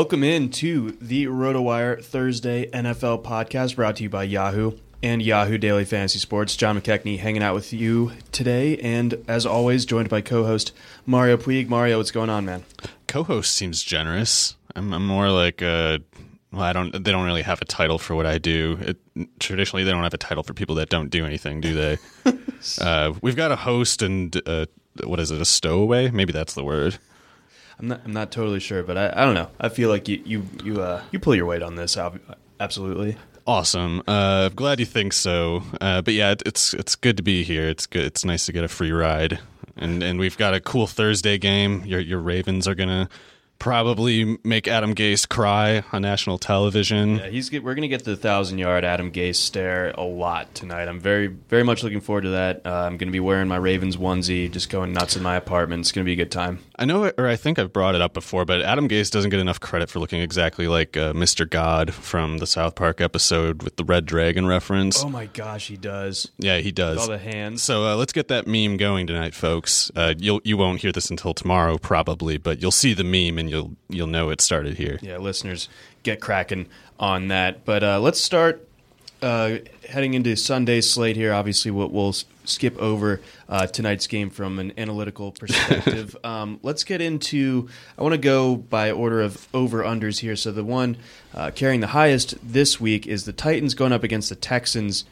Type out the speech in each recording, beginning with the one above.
Welcome in to the RotoWire Thursday NFL podcast brought to you by Yahoo and Yahoo Daily Fantasy Sports. John McKechnie hanging out with you today, and as always, joined by co-host Mario Puig. Mario, what's going on, man? Co-host seems generous. I'm, I'm more like a. Well, I don't. They don't really have a title for what I do. It, traditionally, they don't have a title for people that don't do anything, do they? uh, we've got a host and uh, what is it? A stowaway? Maybe that's the word. I'm not. I'm not totally sure, but I, I don't know. I feel like you you you uh, you pull your weight on this. Absolutely. Awesome. Uh, I'm glad you think so. Uh, but yeah, it, it's it's good to be here. It's good. It's nice to get a free ride, and and we've got a cool Thursday game. Your your Ravens are gonna probably make Adam Gase cry on national television. Yeah, he's we're going to get the thousand yard Adam Gase stare a lot tonight. I'm very very much looking forward to that. Uh, I'm going to be wearing my Ravens onesie, just going nuts in my apartment. It's going to be a good time. I know, or I think I've brought it up before, but Adam Gase doesn't get enough credit for looking exactly like uh, Mr. God from the South Park episode with the Red Dragon reference. Oh my gosh, he does. Yeah, he does. With all the hands. So uh, let's get that meme going tonight, folks. Uh, you'll you won't hear this until tomorrow probably, but you'll see the meme and you'll you'll know it started here. Yeah, listeners, get cracking on that. But uh, let's start uh, heading into Sunday's slate here. Obviously, we'll, we'll skip over uh, tonight's game from an analytical perspective. um, let's get into. I want to go by order of over unders here. So the one uh, carrying the highest this week is the Titans going up against the Texans.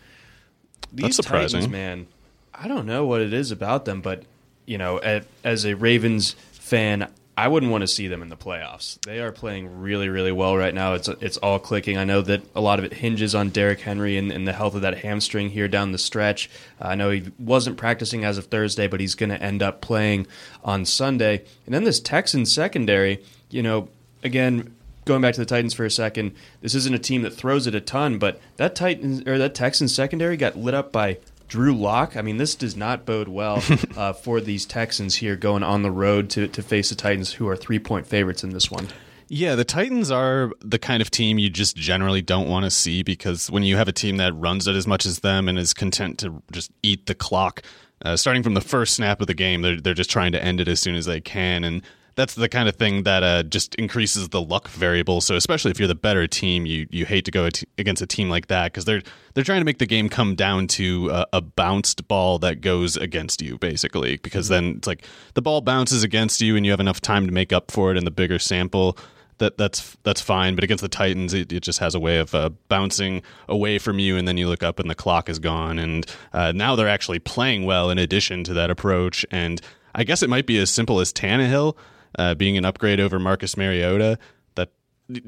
These That's surprising, Titans, man. I don't know what it is about them, but you know, as a Ravens fan, I wouldn't want to see them in the playoffs. They are playing really, really well right now. It's it's all clicking. I know that a lot of it hinges on Derrick Henry and, and the health of that hamstring here down the stretch. Uh, I know he wasn't practicing as of Thursday, but he's going to end up playing on Sunday. And then this Texans secondary, you know, again, going back to the Titans for a second, this isn't a team that throws it a ton, but that Titans or that Texans secondary got lit up by Drew Lock. I mean, this does not bode well uh, for these Texans here going on the road to, to face the Titans, who are three point favorites in this one. Yeah, the Titans are the kind of team you just generally don't want to see because when you have a team that runs it as much as them and is content to just eat the clock, uh, starting from the first snap of the game, they're they're just trying to end it as soon as they can, and that's the kind of thing that uh, just increases the luck variable. So especially if you're the better team, you you hate to go against a team like that because they're they're trying to make the game come down to a, a, bounced ball that goes against you, basically. Because then it's like the ball bounces against you and you have enough time to make up for it in the bigger sample. That that's that's fine, but against the Titans, it, it just has a way of uh, bouncing away from you, and then you look up and the clock is gone. And uh, now they're actually playing well in addition to that approach. And I guess it might be as simple as Tannehill uh, being an upgrade over Marcus Mariota. That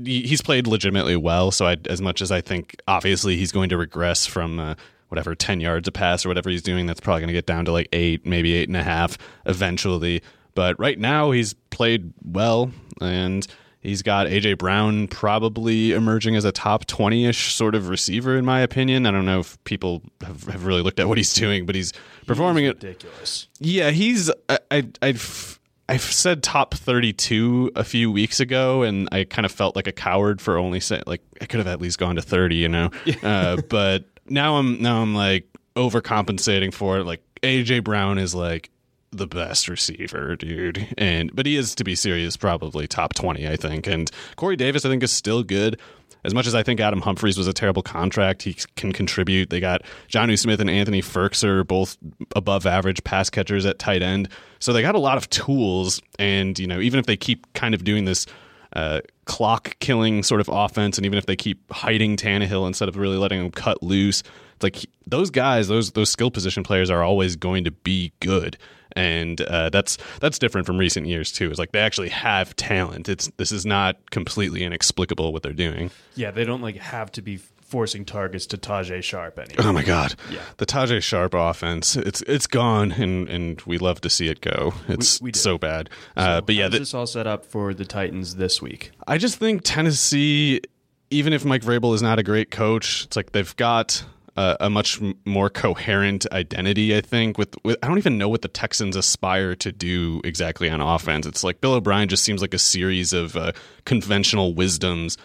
he's played legitimately well. So I, as much as I think, obviously he's going to regress from uh, whatever ten yards a pass or whatever he's doing, that's probably going to get down to like eight, maybe eight and a half eventually. But right now he's played well and. He's got AJ Brown probably emerging as a top 20 ish sort of receiver, in my opinion. I don't know if people have, have really looked at what he's doing, but he's performing he's ridiculous. it. Yeah, he's. I, I, I've I said top 32 a few weeks ago, and I kind of felt like a coward for only saying like I could have at least gone to 30, you know. uh, but now I'm now I'm like overcompensating for it. Like AJ Brown is like the best receiver, dude, and but he is to be serious, probably top 20, I think. And Corey Davis, I think, is still good as much as I think Adam Humphries was a terrible contract, he can contribute. They got Jonnu Smith and Anthony Firkser, both above average pass catchers at tight end. So they got a lot of tools. And, you know, even if they keep kind of doing this uh, clock killing sort of offense, and even if they keep hiding Tannehill instead of really letting him cut loose, like those guys, those those skill position players are always going to be good and uh, that's that's different from recent years too. It's like they actually have talent. It's this is not completely inexplicable what they're doing. Yeah, they don't like have to be forcing targets to Tajae Sharpe anymore. Oh my god, yeah, the Tajae Sharpe offense it's it's gone, and and we love to see it go. It's we, we so bad. So uh, but yeah, th- this all set up for the Titans this week. I just think Tennessee, even if Mike Vrabel is not a great coach, it's like they've got a, a much more coherent identity. I think with, with I don't even know what the Texans aspire to do exactly on offense. It's like Bill O'Brien just seems like a series of uh, conventional wisdoms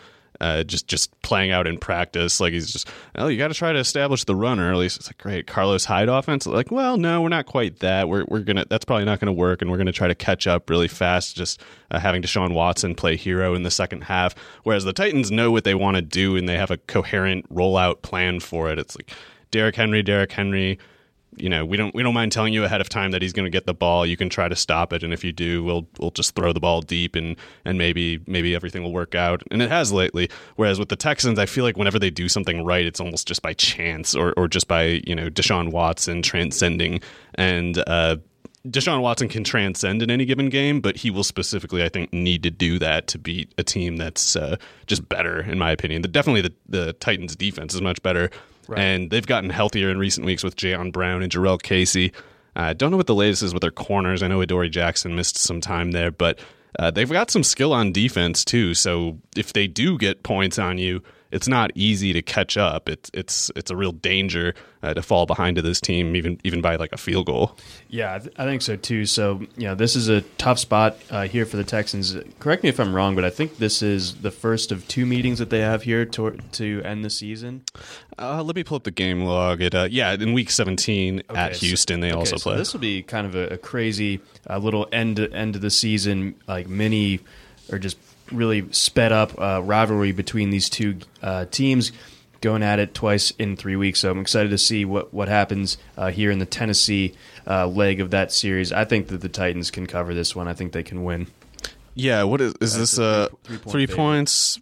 uh, just just playing out in practice. Like he's just, oh, you got to try to establish the run early. So it's like, great, Carlos Hyde offense. Like, well, no, we're not quite that. We're we're gonna that's probably not to work, and we're to try to catch up really fast. Just uh, having Deshaun Watson play hero in the second half, whereas the Titans know what they want to do and they have a coherent rollout plan for it. It's like Derrick Henry, Derrick Henry you know, we don't we don't mind telling you ahead of time that he's going to get the ball. You can try to stop it, and if you do, we'll we'll just throw the ball deep, and and maybe maybe everything will work out. And it has lately. Whereas with the Texans, I feel like whenever they do something right, it's almost just by chance or or just by you know Deshaun Watson transcending and. uh Deshaun Watson can transcend in any given game, but he will specifically, I think, need to do that to beat a team that's uh, just better, in my opinion. The, definitely, the, the Titans' defense is much better Right. And they've gotten healthier in recent weeks with Jayon Brown and Jurrell Casey. I uh, don't know what the latest is with their corners. I know Adoree Jackson missed some time there, but uh, they've got some skill on defense too. So if they do get points on you, it's not easy to catch up. It's it's it's a real danger uh, to fall behind to this team, even even by like a field goal. Yeah, I, th- I think so too. So you know, this is a tough spot uh, here for the Texans. Correct me if I'm wrong, but I think this is the first of two meetings that they have here to to end the season. Uh, let me pull up the game log. It uh, yeah, in week 17 okay, at Houston, they okay, also play. So this will be kind of a, a crazy uh, little end end of the season, like mini or just really sped up uh, rivalry between these two uh, teams going at it twice in three weeks. So I'm excited to see what what happens uh, here in the Tennessee uh, leg of that series. I think that the Titans can cover this one. I think they can win. Yeah, what is is this? Uh, three, point three points.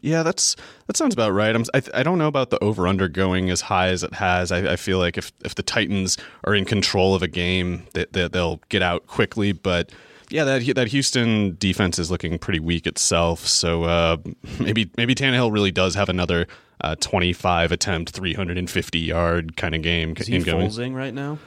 Yeah, that's that sounds about right. I'm, I, I don't know about the over under going as high as it has. I, I, feel like if if the Titans are in control of a game, they, they, they'll get out quickly, but yeah, that that Houston defense is looking pretty weak itself. So uh, maybe maybe Tannehill really does have another uh, 25 attempt, 350 yard kind of game. Is he going. right now?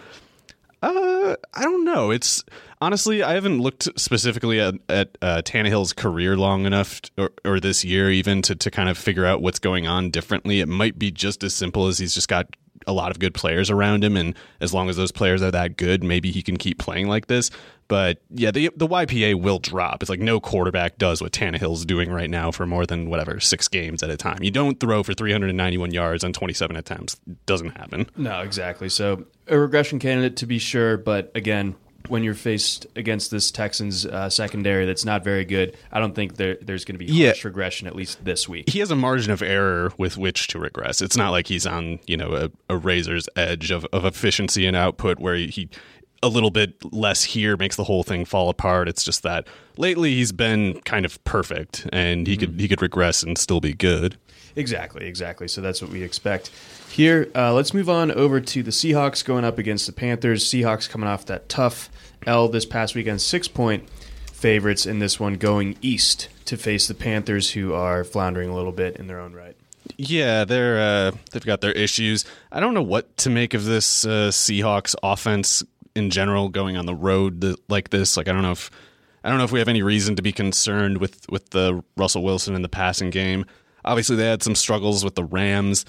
Uh, I don't know. It's honestly, I haven't looked specifically at, at uh, Tannehill's career long enough, to, or, or this year even, to, to kind of figure out what's going on differently. It might be just as simple as he's just got a lot of good players around him, and as long as those players are that good, maybe he can keep playing like this. But yeah, the the YPA will drop. It's like no quarterback does what Tannehill's doing right now for more than whatever six games at a time. You don't throw for 391 yards on 27 attempts. Doesn't happen. No, exactly. So a regression candidate to be sure, but again, when you're faced against this Texans uh, secondary that's not very good, I don't think there, there's going to be Yeah. regression at least this week. he has a margin of error with which to regress. It's not like he's on, you know, a, a razor's edge of, of efficiency and output where he a little bit less here makes the whole thing fall apart. It's just that lately he's been kind of perfect and he could he could regress and still be good. Exactly, exactly. So that's what we expect here. Uh, let's move on over to the Seahawks going up against the Panthers. Seahawks coming off that tough L this past weekend, six point favorites in this one, going east to face the Panthers, who are floundering a little bit in their own right. Yeah, they're uh, they've got their issues. I don't know what to make of this uh, Seahawks offense in general going on the road th- like this. Like I don't know if I don't know if we have any reason to be concerned with with the Russell Wilson in the passing game. Obviously, they had some struggles with the Rams.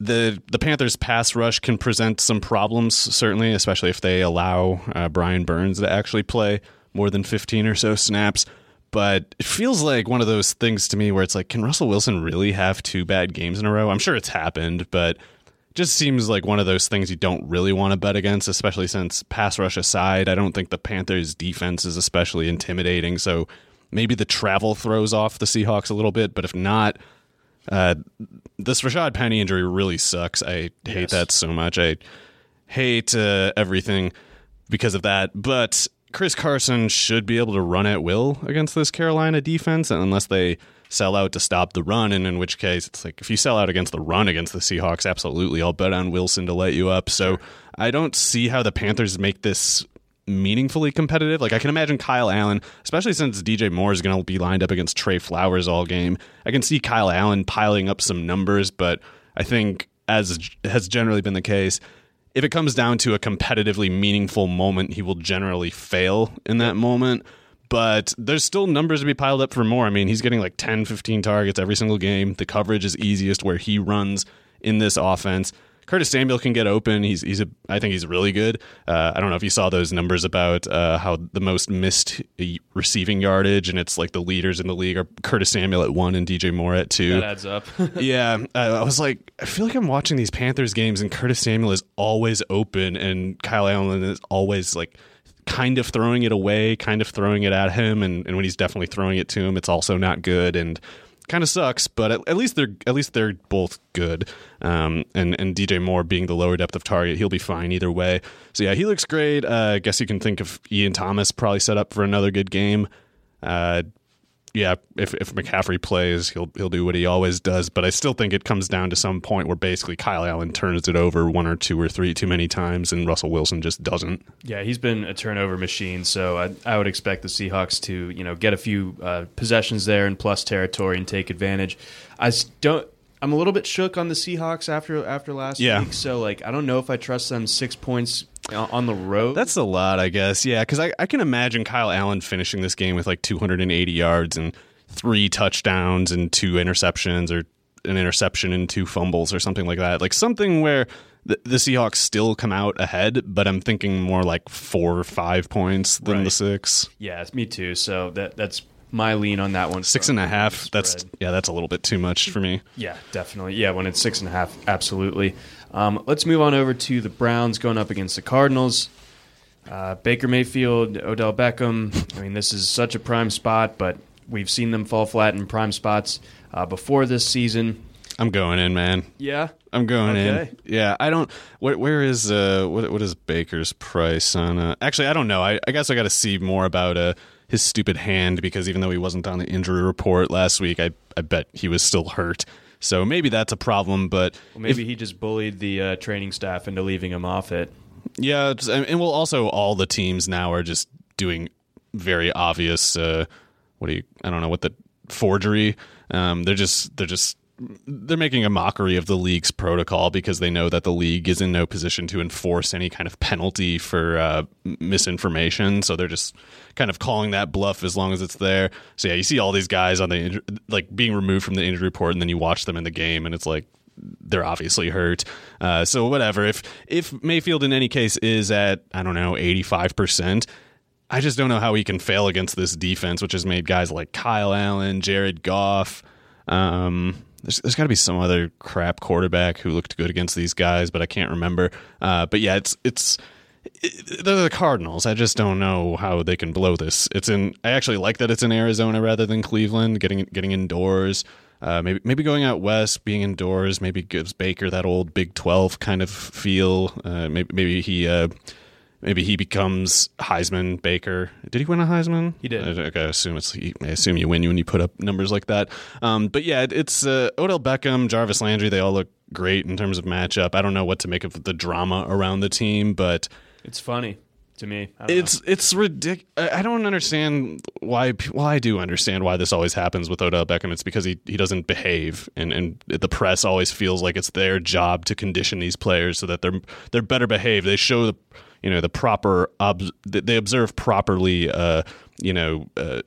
The the Panthers pass rush can present some problems, certainly, especially if they allow uh, Brian Burns to actually play more than 15 or so snaps. But it feels like one of those things to me where it's like, can Russell Wilson really have two bad games in a row? I'm sure it's happened, but just seems like one of those things you don't really want to bet against, especially since pass rush aside, I don't think the Panthers' defense is especially intimidating. So maybe the travel throws off the Seahawks a little bit, but if not, uh, this Rashaad Penny injury really sucks. I hate Yes. that so much. I hate uh, everything because of that. But Chris Carson should be able to run at will against this Carolina defense, unless they sell out to stop the run. And in which case, it's like if you sell out against the run against the Seahawks, absolutely, I'll bet on Wilson to let you up. So I don't see how the Panthers make this meaningfully competitive. Like I can imagine Kyle Allen, especially since DJ Moore is going to be lined up against Tre Flowers all game. I can see Kyle Allen piling up some numbers, but I think as has generally been the case, if it comes down to a competitively meaningful moment, he will generally fail in that moment. But there's still numbers to be piled up for more. I mean, he's getting like 10, 15 targets every single game. The coverage is easiest where he runs in this offense. Curtis Samuel can get open. He's he's a I think he's really good. Uh, I don't know if you saw those numbers about uh, how the most missed receiving yardage, and it's like the leaders in the league are Curtis Samuel at one and DJ Moore at two That adds up. yeah, uh, I was like, I feel like I'm watching these Panthers games, and Curtis Samuel is always open, and Kyle Allen is always like kind of throwing it away, kind of throwing it at him, and, and when he's definitely throwing it to him, it's also not good and kind of sucks. But at, at least they're at least they're both good. Um, and and DJ Moore being the lower depth of target, he'll be fine either way. So yeah, he looks great. Uh, I guess you can think of Ian Thomas probably set up for another good game. Uh, yeah, if if McCaffrey plays, he'll he'll do what he always does. But I still think it comes down to some point where basically Kyle Allen turns it over one or two or three too many times, and Russell Wilson just doesn't. Yeah, he's been a turnover machine, so I, I would expect the Seahawks to you know get a few uh, possessions there in plus territory and take advantage. I don't. I'm a little bit shook on the Seahawks after after last Yeah. week, so like I don't know if I trust them six points on the road. That's a lot, I guess. Yeah, because I, I can imagine Kyle Allen finishing this game with like 280 yards and three touchdowns and two interceptions or an interception and two fumbles or something like that. Like something where the, the Seahawks still come out ahead, but I'm thinking more like four or five points than the six. yeah, me too. So that that's my lean on that one. Six and a half. That's yeah, that's a little bit too much for me. Yeah, definitely. Yeah, when it's six and a half, absolutely. Um, let's move on over to the Browns going up against the Cardinals. Uh, Baker Mayfield, Odell Beckham. I mean, this is such a prime spot, but we've seen them fall flat in prime spots uh, before this season. I'm going in, man. Yeah, I'm going Okay. in. Yeah, I don't. Where, where is uh what what is Baker's price on? Uh, actually, I don't know. I, I guess I got to see more about uh his stupid hand because even though he wasn't on the injury report last week, I I bet he was still hurt. So maybe that's a problem. But well, maybe he just bullied the uh, training staff into leaving him off it. yeah, it's, and and well, also all the teams now are just doing very obvious. Uh, what do you? I don't know what the forgery. Um, they're just they're just they're making a mockery of the league's protocol because they know that the league is in no position to enforce any kind of penalty for uh, misinformation. So they're just kind of calling that bluff as long as it's there. So yeah, you see all these guys on the like being removed from the injury report, and then you watch them in the game, and it's like they're obviously hurt. Uh, so whatever. If if Mayfield in any case is at I don't know eighty five percent. I just don't know how he can fail against this defense, which has made guys like Kyle Allen, Jared Goff. Um, there's, there's got to be some other crap quarterback who looked good against these guys, but I can't remember. Uh, but yeah, it's it's it, they're the Cardinals. I just don't know how they can blow this. It's in. I actually like that it's in Arizona rather than Cleveland. Getting getting indoors. Uh, maybe maybe going out west, being indoors, maybe gives Baker that old Big Twelve kind of feel. Uh, maybe maybe he uh, maybe he becomes Heisman Baker. Did he win a Heisman? He did. I, okay, I assume it's. I assume you win when you put up numbers like that. Um, but yeah, it's uh, Odell Beckham, Jarvis Landry. They all look great in terms of matchup. I don't know what to make of the drama around the team, but It's funny to me. It's it's ridiculous. I don't understand why. Well, I do understand why this always happens with Odell Beckham. It's because he, he doesn't behave, and, and the press always feels like it's their job to condition these players so that they're they're better behaved. They show the you know the proper obs- they observe properly. Uh, you know. Uh,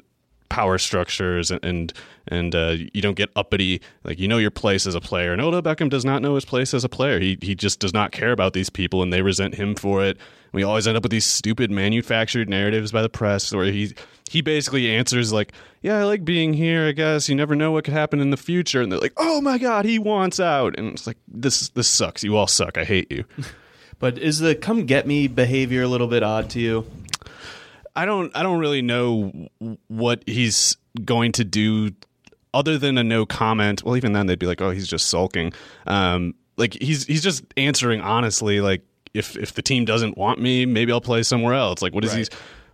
power structures and and, and uh, you don't get uppity. Like you know your place as a player. And Odell Beckham does not know his place as a player. He he just does not care about these people and they resent him for it. We always end up with these stupid manufactured narratives by the press where he he basically answers like yeah I like being here I guess. You never know what could happen in the future. And they're like oh my god he wants out. And it's like this this sucks. You all suck. I hate you. But is the come get me behavior a little bit odd to you? I don't I don't really know what he's going to do other than a no comment. Well, even then they'd be like, "Oh, he's just sulking." Um, like he's he's just answering honestly. Like if if the team doesn't want me, maybe I'll play somewhere else. Like what is Right.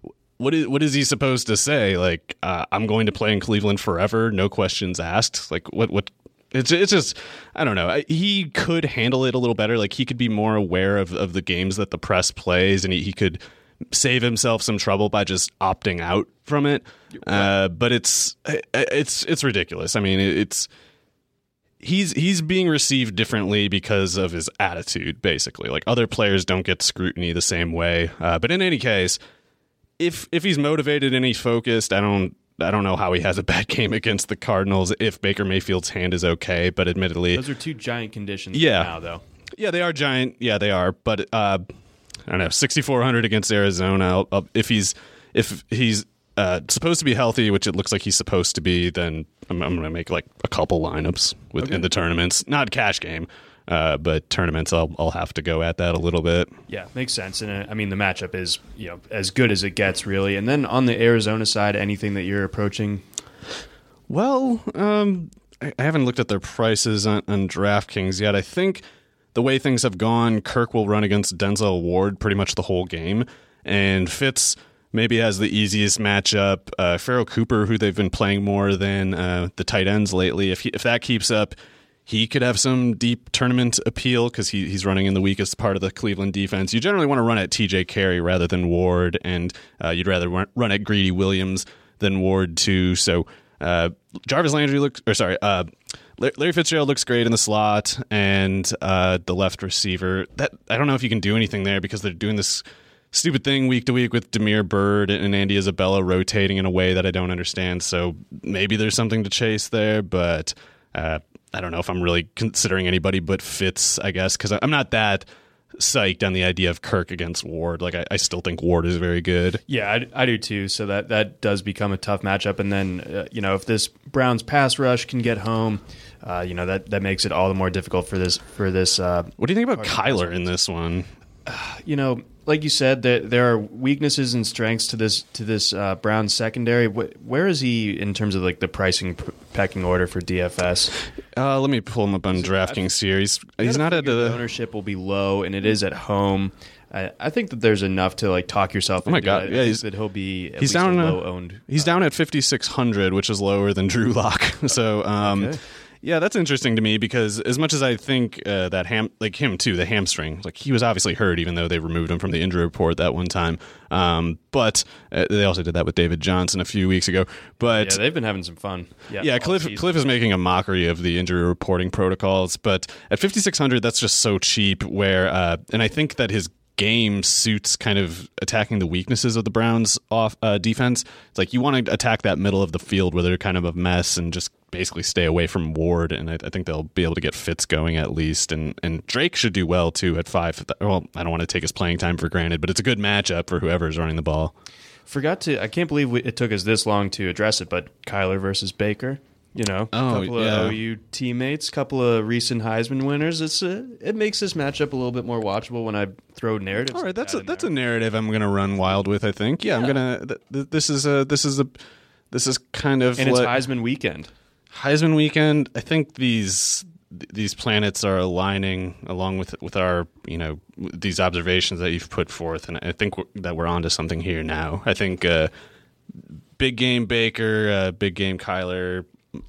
he? What is what is he supposed to say? Like uh, I'm going to play in Cleveland forever, no questions asked. Like what what? It's it's just I don't know. He could handle it a little better. Like he could be more aware of of the games that the press plays, and he, he could save himself some trouble by just opting out from it. Uh, but it's it's it's ridiculous. I mean, it's he's he's being received differently because of his attitude. Basically, like other players don't get scrutiny the same way. Uh, but in any case, if if he's motivated and he's focused, I don't. I don't know how he has a bad game against the Cardinals if Baker Mayfield's hand is okay, but admittedly, Those are two giant conditions Yeah. now, though. yeah, they are giant. Yeah, they are. But uh, I don't know, sixty four hundred against Arizona. I'll, I'll, if he's if he's uh, supposed to be healthy, which it looks like he's supposed to be, then I'm, I'm going to make like a couple lineups within the tournaments. Not cash game, uh, but tournaments. I'll I'll have to go at that a little bit. Yeah, makes sense. And uh, I mean, the matchup is you know as good as it gets, really. And then on the Arizona side, anything that you're approaching, Well, um, I I haven't looked at their prices on, on DraftKings yet. I think the way things have gone, Kirk will run against Denzel Ward pretty much the whole game, and Fitz maybe has the easiest matchup. Uh, Pharoh Cooper, who they've been playing more than uh, the tight ends lately, if he, if that keeps up. He could have some deep tournament appeal because he, he's running in the weakest part of the Cleveland defense. You generally want to run at TJ Carrie rather than Ward, and uh, you'd rather run, at Greedy Williams than Ward too. So uh, Jarvis Landry looks, or sorry, uh, Larry Fitzgerald looks great in the slot, and uh, the left receiver. That I don't know if you can do anything there because they're doing this stupid thing week to week with Damiere Byrd and Andy Isabella rotating in a way that I don't understand. So maybe there's something to chase there, but uh, I don't know if I'm really considering anybody but Fitz. I guess because I'm not that psyched on the idea of Kirk against Ward. Like I, I still think Ward is very good. yeah, I, I do too. So that that does become a tough matchup. And then uh, you know if this Browns pass rush can get home, uh, you know that that makes it all the more difficult for this for this. Uh, What do you think about Kyler in this one? you know, like you said, there there are weaknesses and strengths to this to this uh, Browns secondary. Wh- where is he in terms of like the pricing pecking order for DFS? Uh, let me pull him up on DraftKings series. He's gotta not at the ownership will be low, and it is at home. I, I think that there's enough to like talk yourself. Oh my into God, it. Yeah, he's- that he'll be He's down. uh, low owned. He's down at 5600, which is lower than Drew Lock. so, um, Okay. Yeah, that's interesting to me because as much as I think uh, that ham, like him too, the hamstring, like he was obviously hurt, even though they removed him from the injury report that one time. Um, but uh, they also did that with David Johnson a few weeks ago. But Yeah, they've been having some fun. Yeah, yeah, Kliff season. Kliff is making a mockery of the injury reporting protocols, but at 5600 that's just so cheap where uh, and I think that his game suits kind of attacking the weaknesses of the Browns off uh, defense. It's like you want to attack that middle of the field where they're kind of a mess and just basically stay away from Ward. And I, I think they'll be able to get Fitz going at least. And and Drake should do well too at five. Well, I don't want to take his playing time for granted, but it's a good matchup for whoever's running the ball. Forgot to. I can't believe we, it took us this long to address it, but Kyler versus Baker. You know, Oh, a couple yeah. of OU teammates, couple of recent Heisman winners. It's uh, it makes this matchup a little bit more watchable when I throw narratives. All right, that's a, that's there. a narrative I'm going to run wild with. I think. Yeah, I'm gonna. Th- th- this is a this is a this is kind of and it's Heisman weekend. Heisman weekend. I think these th- these planets are aligning along with with our you know these observations that you've put forth, and I think we're, that we're onto something here now. I think uh, big game Baker, uh, big game Kyler.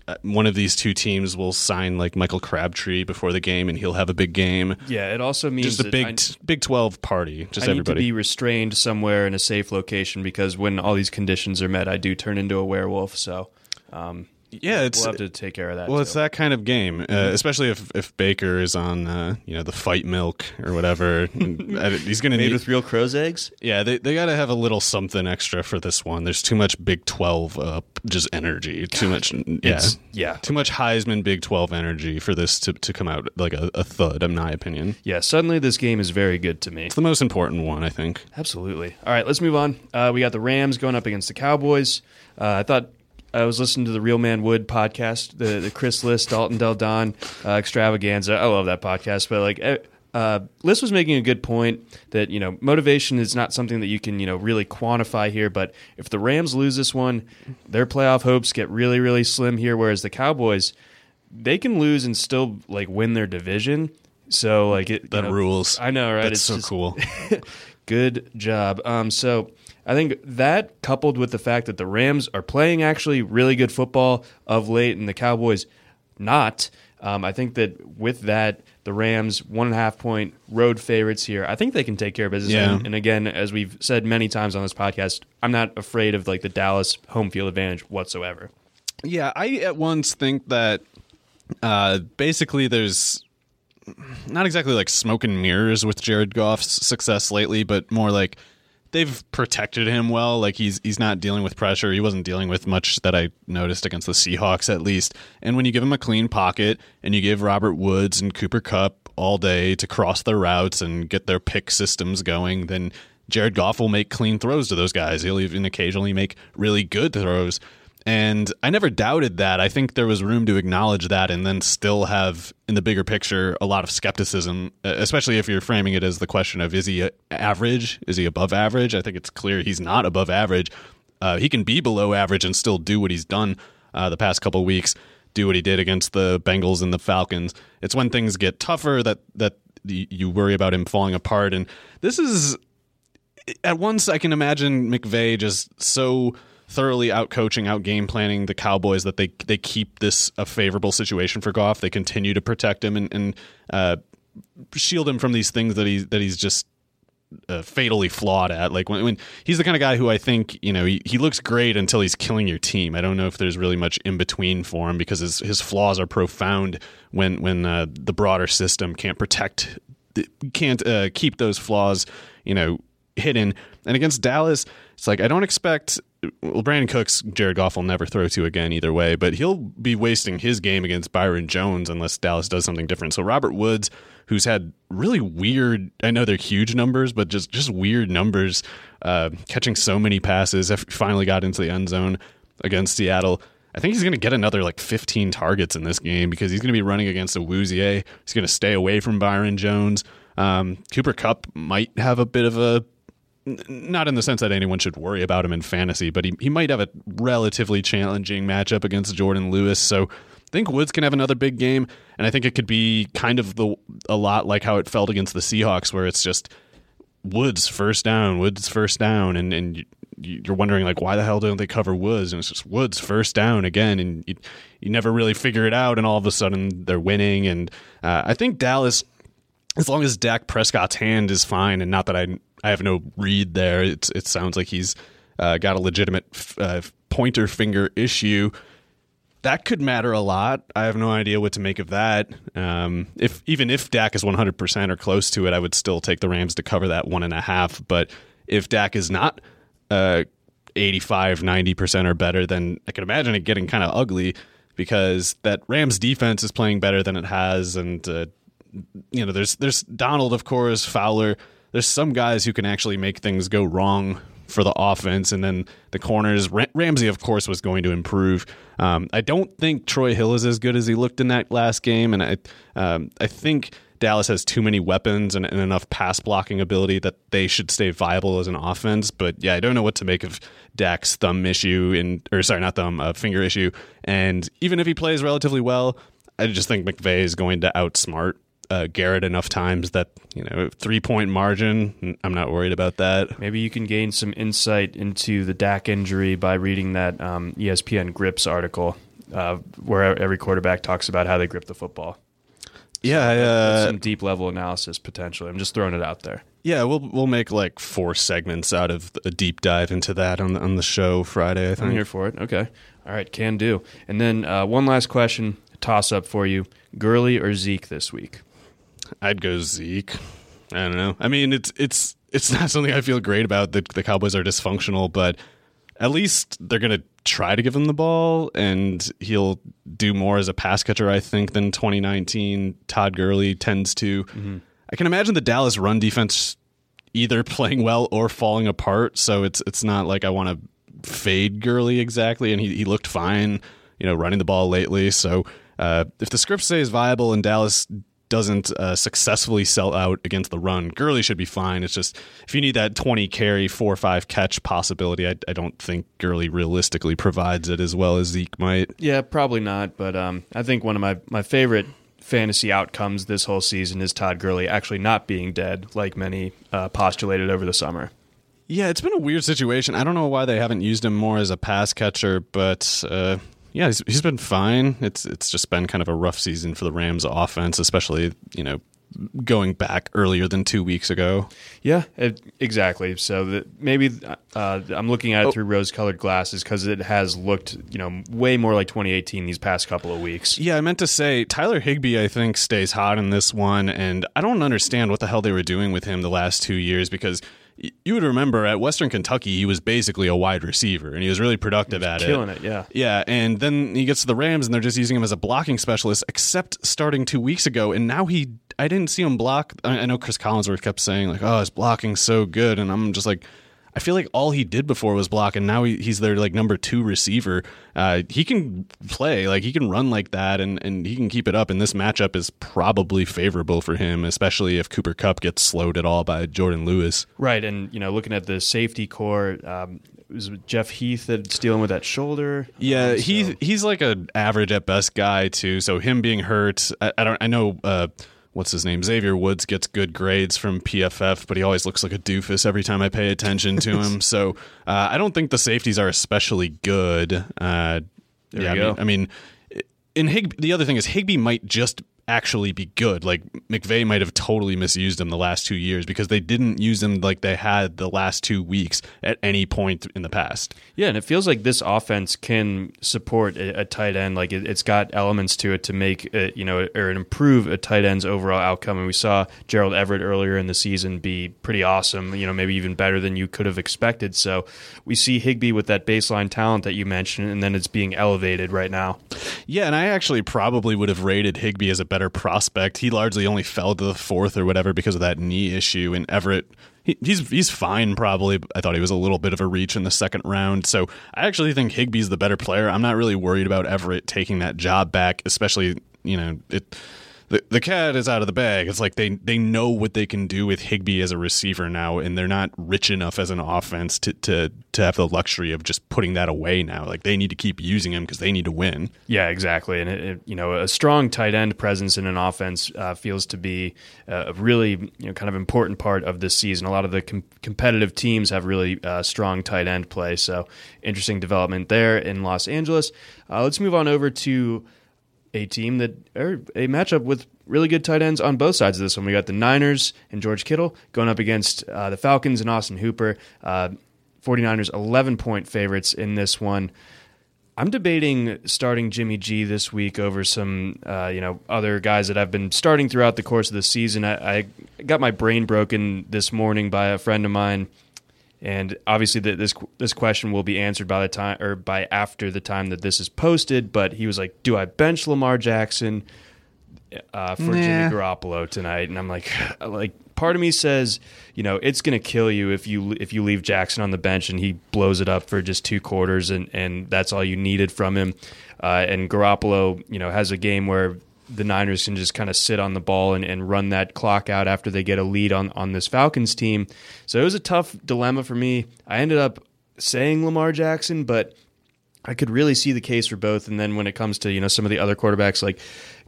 Uh, One of these two teams will sign like Michael Crabtree before the game, and he'll have a big game. Yeah, it also means Just a big I, Big Twelve party. Just I need everybody. to be restrained somewhere in a safe location because when all these conditions are met, I do turn into a werewolf. So um, yeah, it's we'll have to take care of that. Well, too. it's that kind of game, uh, especially if if Baker is on, uh, you know, the fight milk or whatever. And, He's going to need. with real crow's eggs. yeah, they they got to have a little something extra for this one. There's too much Big Twelve, uh, just energy. Too much, yeah, It's- yeah. Too much Heisman Big Twelve energy for this to, to come out like a, a thud. In my opinion, Yeah, suddenly this game is very good to me. it's the most important one. I think. Absolutely. All right, let's move on. Uh, we got the Rams going up against the Cowboys. Uh, I thought I was listening to the Real Man Wood podcast, the, the Chris Liss, Dalton Del Don uh, extravaganza. I love that podcast, but like. Uh, Liss was making a good point that you know motivation is not something that you can you know really quantify here. But if the Rams lose this one, their playoff hopes get really really slim here. Whereas the Cowboys, they can lose and still like win their division. So like it That know, rules. I know, right? That's It's so just- cool. Good job. Um, so I think that coupled with the fact that the Rams are playing actually really good football of late and the Cowboys not, um, I think that with that, the Rams one and a half point road favorites here. I think they can take care of business. Yeah. And, and again, as we've said many times on this podcast, I'm not afraid of like the Dallas home field advantage whatsoever. Yeah, I at once think that uh, basically there's not exactly like smoke and mirrors with Jared Goff's success lately, but more like they've protected him well. Like he's he's not dealing with pressure. He wasn't dealing with much that I noticed against the Seahawks at least. And when you give him a clean pocket and you give Robert Woods and Cooper Kupp all day to cross their routes and get their pick systems going, then Jared Goff will make clean throws to those guys. He'll even occasionally make really good throws. And I never doubted that. I think there was room to acknowledge that and then still have, in the bigger picture, a lot of skepticism, especially if you're framing it as the question of is he average? Is he above average? I think it's clear he's not above average. Uh, he can be below average and still do what he's done uh, the past couple weeks, do what he did against the Bengals and the Falcons. It's when things get tougher that, that you worry about him falling apart. And this is at once I can imagine McVay just so thoroughly out coaching, out game planning the Cowboys that they they keep this a favorable situation for Goff. They continue to protect him and, and uh, shield him from these things that he that he's just uh, fatally flawed at. Like when, when he's the kind of guy who I think you know he, he looks great until he's killing your team. I don't know if there's really much in between for him because his his flaws are profound when when uh, the broader system can't protect can't uh, keep those flaws you know hidden. And against Dallas, it's like I don't expect. Well, Brandin Cooks, Jared Goff will never throw to again either way, but he'll be wasting his game against Byron Jones unless Dallas does something different. So Robert Woods, who's had really weird, I know they're huge numbers, but just just weird numbers, uh, catching so many passes, finally got into the end zone against Seattle. I think he's going to get another like 15 targets in this game because he's going to be running against Awuzie. He's going to stay away from Byron Jones. Um, Cooper Kupp might have a bit of a not in the sense that anyone should worry about him in fantasy, but he, he might have a relatively challenging matchup against Jourdan Lewis. So I think Woods can have another big game, and I think it could be kind of the a lot like how it felt against the Seahawks, where it's just Woods first down, Woods first down, and and you, you're wondering like why the hell don't they cover Woods? And it's just Woods first down again, and you, you never really figure it out, and all of a sudden they're winning. And uh, I think Dallas as long as Dak Prescott's hand is fine, and not that I I have no read there. It's it sounds like he's uh, got a legitimate uh, pointer finger issue. that could matter a lot. I have no idea what to make of that. Um, if even if Dak is 100% or close to it, I would still take the Rams to cover that one and a half. But if Dak is not uh, 85, 90% or better, then I can imagine it getting kind of ugly because that Rams defense is playing better than it has, and uh, you know, there's there's Donald, of course, Fowler. There's some guys who can actually make things go wrong for the offense, and then the corners. Ramsey, of course, was going to improve. Um, I don't think Troy Hill is as good as he looked in that last game, and I um, I think Dallas has too many weapons and, and, enough pass blocking ability that they should stay viable as an offense. But yeah, I don't know what to make of Dak's thumb issue and or sorry, not thumb, uh, finger issue. And even if he plays relatively well, I just think McVay is going to outsmart uh, Garrett enough times that you know three point margin. I'm not worried about that. Maybe you can gain some insight into the Dak injury by reading that um, ESPN Grips article, uh, where every quarterback talks about how they grip the football. Yeah, uh, some deep level analysis potentially. I'm just throwing it out there. Yeah, we'll we'll make like four segments out of a deep dive into that on the, on the show Friday. I think. I'm here for it. Okay, all right, can do. And then uh, one last question, toss up for you: Gurley or Zeke this week? I'd go Zeke. I don't know. I mean, it's it's it's not something I feel great about. The the Cowboys are dysfunctional, but at least they're going to try to give him the ball, and he'll do more as a pass catcher, I think, than 2019 Todd Gurley tends to. Mm-hmm. I can imagine the Dallas run defense either playing well or falling apart. So it's it's not like I want to fade Gurley exactly, and he he looked fine, you know, running the ball lately. So uh, if the script stays viable and Dallas doesn't uh, successfully sell out against the run, Gurley should be fine. It's just if you need that 20 carry, four or five catch possibility, I, I don't think Gurley realistically provides it as well as Zeke might. Yeah, probably not. But um, I think one of my, my favorite fantasy outcomes this whole season is Todd Gurley actually not being dead, like many uh, postulated over the summer. Yeah, it's been a weird situation. I don't know why they haven't used him more as a pass catcher, but uh, yeah, he's, he's been fine. It's it's just been kind of a rough season for the Rams offense, especially you know going back earlier than two weeks ago. Yeah, it, exactly. So that maybe uh, I'm looking at it oh. through rose-colored glasses because it has looked, you know, way more like 2018 these past couple of weeks. Yeah, I meant to say Tyler Higbee. I think stays hot in this one, and I don't understand what the hell they were doing with him the last two years because you would remember at Western Kentucky, he was basically a wide receiver, and he was really productive was at killing it. Killing it, yeah, yeah. And then he gets to the Rams, and they're just using him as a blocking specialist, except starting two weeks ago, and now he. I didn't see him block. I know Chris Collinsworth kept saying like, "Oh, his blocking so good," and I'm just like, I feel like all he did before was block, and now he, he's their like number two receiver. Uh, he can play, like he can run like that, and and he can keep it up. And this matchup is probably favorable for him, especially if Cooper Kupp gets slowed at all by Jourdan Lewis. Right, and you know, looking at the safety corps. Um, was Jeff Heath that's dealing with that shoulder? Yeah, um, so. he he's like an average at best guy too. So him being hurt, I, I don't. I know uh, what's his name? Xavier Woods gets good grades from PFF, but he always looks like a doofus every time I pay attention to him. so uh, I don't think the safeties are especially good. Uh, there yeah, I mean, I mean, in Hig, the other thing is Higbee might just actually be good. Like McVay might have totally misused him the last two years because they didn't use him like they had the last two weeks at any point in the past. Yeah, and it feels like this offense can support a, a tight end. Like it, has got elements to it to make it, you know, or improve a tight end's overall outcome. And we saw Gerald Everett earlier in the season be pretty awesome. You know, maybe even better than you could have expected. So we see Higbee with that baseline talent that you mentioned, and then it's being elevated right now. Yeah, and I actually probably would have rated Higbee as a better better prospect. He largely only fell to the fourth or whatever because of that knee issue. And Everett, he, he's he's fine probably. I thought he was a little bit of a reach in the second round. So I actually think Higbee's the better player. I'm not really worried about Everett taking that job back, especially you know it the, the cat is out of the bag. It's like they they know what they can do with Higbee as a receiver now, and they're not rich enough as an offense to to to have the luxury of just putting that away now. Like they need to keep using him because they need to win. Yeah, exactly. And it, it, you know, a strong tight end presence in an offense uh, feels to be a really you know kind of important part of this season. A lot of the com- competitive teams have really uh, strong tight end play. So interesting development there in Los Angeles. Uh, let's move on over to a team that or a matchup with really good tight ends on both sides of this one. We got the Niners and George Kittle going up against uh, the Falcons and Austin Hooper. Uh, 49ers 11 point favorites in this one. I'm debating starting Jimmy G this week over some, uh, you know, other guys that I've been starting throughout the course of the season. I, I got my brain broken this morning by a friend of mine, and obviously the, this this question will be answered by the time or by after the time that this is posted. But he was like, "Do I bench Lamar Jackson uh, for. Jimmy Garoppolo tonight?" And I'm like, like part of me says, you know, it's going to kill you if you if you leave Jackson on the bench and he blows it up for just two quarters and and that's all you needed from him. Uh, and Garoppolo, you know, has a game where the Niners can just kind of sit on the ball and, and run that clock out after they get a lead on on this Falcons team. So it was a tough dilemma for me. I ended up saying Lamar Jackson, but I could really see the case for both. And then when it comes to you know some of the other quarterbacks like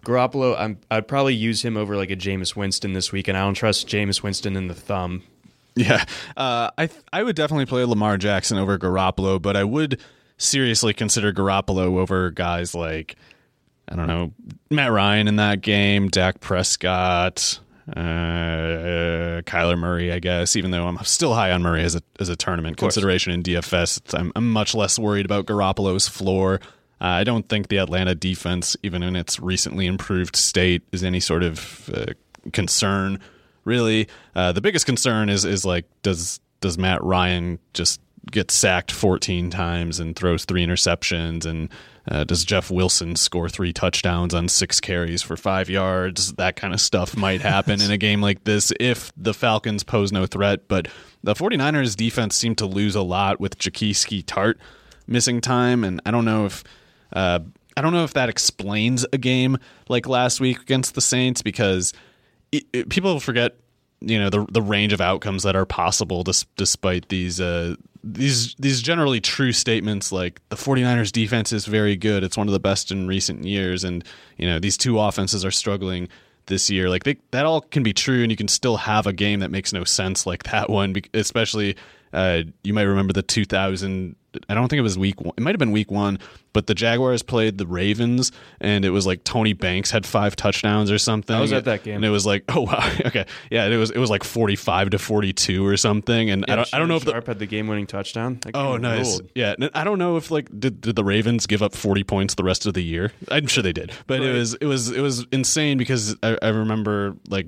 Garoppolo, I'm, I'd probably use him over like a Jameis Winston this week, and I don't trust Jameis Winston in the thumb. Yeah, uh, I th- I would definitely play Lamar Jackson over Garoppolo, but I would seriously consider Garoppolo over guys like I don't know Matt Ryan in that game, Dak Prescott, uh, Kyler Murray. I guess even though I'm still high on Murray as a as a tournament consideration in DFS, I'm, I'm much less worried about Garoppolo's floor. Uh, I don't think the Atlanta defense, even in its recently improved state, is any sort of uh, concern. Really, uh, the biggest concern is is like does does Matt Ryan just get sacked 14 times and throws three interceptions and uh, does Jeff Wilson score three touchdowns on six carries for five yards? That kind of stuff might happen in a game like this if the Falcons pose no threat. But the 49ers defense seemed to lose a lot with Jaquiski Tartt missing time, and I don't know if uh, I don't know if that explains a game like last week against the Saints because it, it- people forget you know the the range of outcomes that are possible dis- despite these uh, these these generally true statements like the 49ers defense is very good it's one of the best in recent years and you know these two offenses are struggling this year like they, that all can be true and you can still have a game that makes no sense like that one especially uh, you might remember the 2000 I don't think it was week one. It might have been week one, but the Jaguars played the Ravens, and it was like Tony Banks had five touchdowns or something. I was at that game. and it was like, oh wow, okay, yeah, it was it was like forty five to forty two or something, and I don't I don't know if the, Sharpe had the game-winning touchdown. Oh, game nice. ruled. Yeah, I don't know if like did, did the Ravens give up forty points the rest of the year? I'm sure they did, but it was it was it was insane because I, I remember like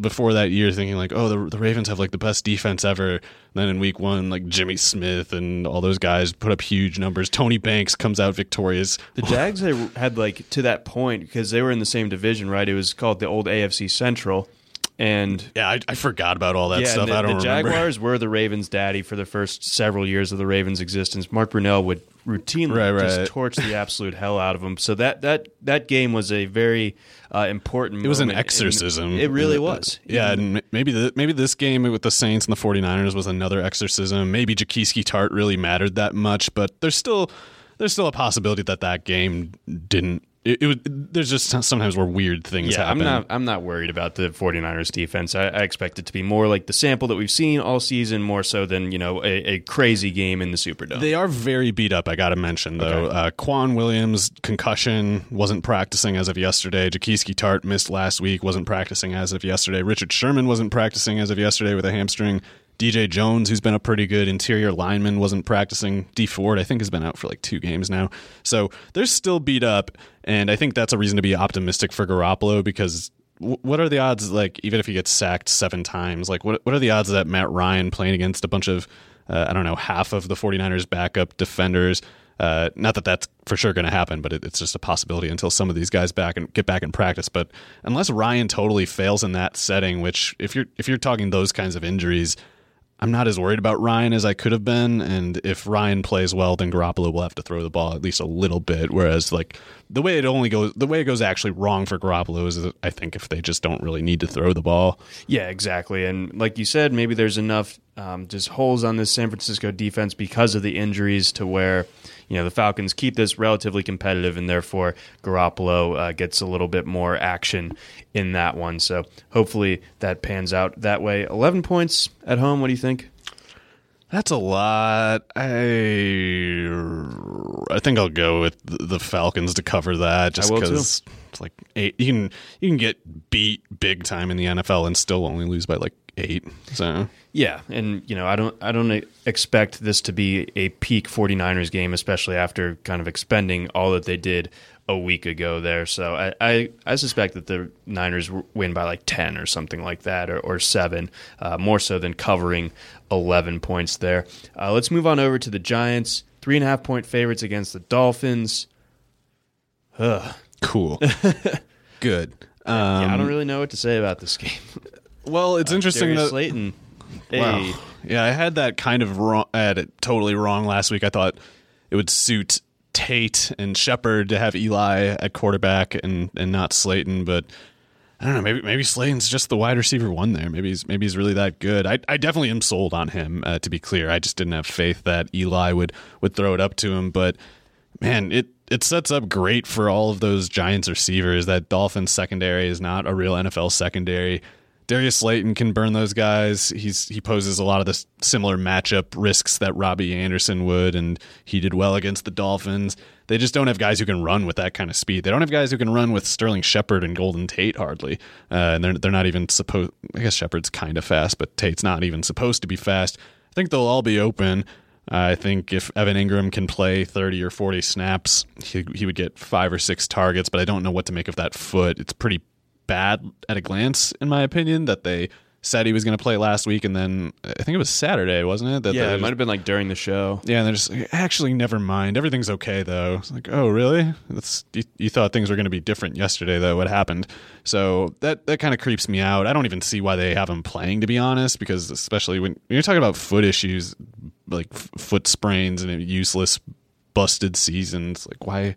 before that year thinking like, oh, the the Ravens have like the best defense ever. then in week one, like Jimmy Smith and all those guys put up huge numbers. Tony Banks comes out victorious. The Jags had, had like to that point because they were in the same division, right? It was called the old AFC Central, and Yeah, I, I forgot about all that yeah, stuff. the, I don't the remember. Jaguars were the Ravens' daddy for the first several years of the Ravens' existence. Mark Brunell would routinely Right, right. just torch the absolute hell out of them. So that that that game was a very uh, important. It was an moment exorcism. It really was. Yeah, and maybe the, maybe this game with the Saints and the 49ers was another exorcism. Maybe Jaquiski Tartt really mattered that much, but there's still there's still a possibility that that game didn't. It, it would, there's just sometimes where weird things Yeah, I'm happen. not. I'm not worried about the 49ers defense. I, I expect it to be more like the sample that we've seen all season, more so than you know a, a crazy game in the Superdome. They are very beat up. I got to mention though, Okay. uh, K'Waun Williams concussion wasn't practicing as of yesterday. Jaquiski Tartt missed last week, wasn't practicing as of yesterday. Richard Sherman wasn't practicing as of yesterday with a hamstring. DJ Jones, who's been a pretty good interior lineman, wasn't practicing. Dee Ford, I think, has been out for like two games now. So they're still beat up, and I think that's a reason to be optimistic for Garoppolo because what are the odds like even if he gets sacked seven times like what what are the odds that Matt Ryan playing against a bunch of uh, I don't know half of the 49ers backup defenders uh, not that that's for sure going to happen but it, it's just a possibility until some of these guys back and get back in practice but unless Ryan totally fails in that setting which if you're if you're talking those kinds of injuries I'm not as worried about Ryan as I could have been, and if Ryan plays well, then Garoppolo will have to throw the ball at least a little bit. Whereas, like the way it only goes, the way it goes actually wrong for Garoppolo is, I think, if they just don't really need to throw the ball. Yeah, exactly. And like you said, maybe there's enough um, just holes on this San Francisco defense because of the injuries to where you know the Falcons keep this relatively competitive, and therefore Garoppolo uh, gets a little bit more action in that one. So hopefully that pans out that way. Eleven points at home. What do you think? That's a lot. I I think I'll go with the Falcons to cover that, just I will too. because it's like eight. You can you can get beat big time in the NFL and still only lose by like eight. So Yeah, and you know, I don't I don't expect this to be a peak 49ers game especially after kind of expending all that they did a week ago there. So I I, I suspect that the Niners win by like 10 or something like that or, or 7, uh, more so than covering 11 points there. Uh, let's move on over to the Giants. Three and a half point favorites against the Dolphins. Ugh. Cool. Good. Um, yeah, I don't really know what to say about this game. Well, it's interesting Darius that Slayton. Hey. Wow. Yeah, I had that kind of wrong. I had it totally wrong last week. I thought it would suit Tate and Shepard to have Eli at quarterback and and not Slayton, but I don't know. Maybe maybe Slayton's just the wide receiver one there. Maybe he's maybe he's really that good. I I definitely am sold on him. Uh, to be clear, I just didn't have faith that Eli would would throw it up to him. But man, it it sets up great for all of those Giants receivers. That Dolphins secondary is not a real NFL secondary. Darius Slayton can burn those guys. He's he poses a lot of the similar matchup risks that Robby Anderson would, and he did well against the Dolphins. They just don't have guys who can run with that kind of speed. They don't have guys who can run with Sterling Shepard and Golden Tate hardly, uh, and they're they're not even supposed. I guess Shepard's kind of fast, but Tate's not even supposed to be fast. I think they'll all be open. I think if Evan Engram can play 30 or 40 snaps, he, he would get five or six targets, but I don't know what to make of that foot. It's pretty bad at a glance, in my opinion, that they said he was going to play last week, and then I think it was Saturday, wasn't it? That yeah, it just- might have been like during the show. Yeah, and they're just like, actually, never mind. Everything's okay though. It's like, oh, really? That's you, you thought things were going to be different yesterday, though. What happened? So that that kind of creeps me out. I don't even see why they have him playing, to be honest, because especially when, when you're talking about foot issues, like f- foot sprains and useless, busted seasons, like why?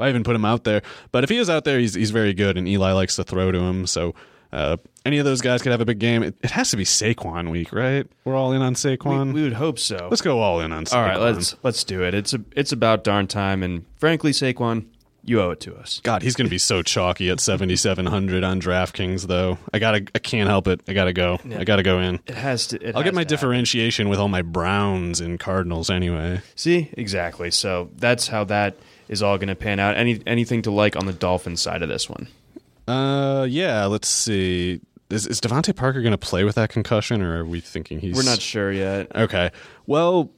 Why even put him out there? But if he is out there, he's he's very good, and Eli likes to throw to him. So uh, any of those guys could have a big game. It, it has to be Saquon week, right? We're all in on We, Saquon. we would hope so. Let's go all in on Saquon. All right, let's let's do it. It's a, it's about darn time, and frankly, Saquon, you owe it to us. God, he's going to be so chalky at 7,700 on DraftKings, though. I gotta, I can't help it. I gotta go. I gotta go in. It has to. It I'll has get my to happen. differentiation with all my Browns and Cardinals anyway. See, exactly. So that's how that is all going to pan out. Any anything to like on the Dolphin side of this one? Uh, yeah. Let's see. Is, is DeVante Parker going to play with that concussion, or are we thinking he's? We're not sure yet. Okay. Well,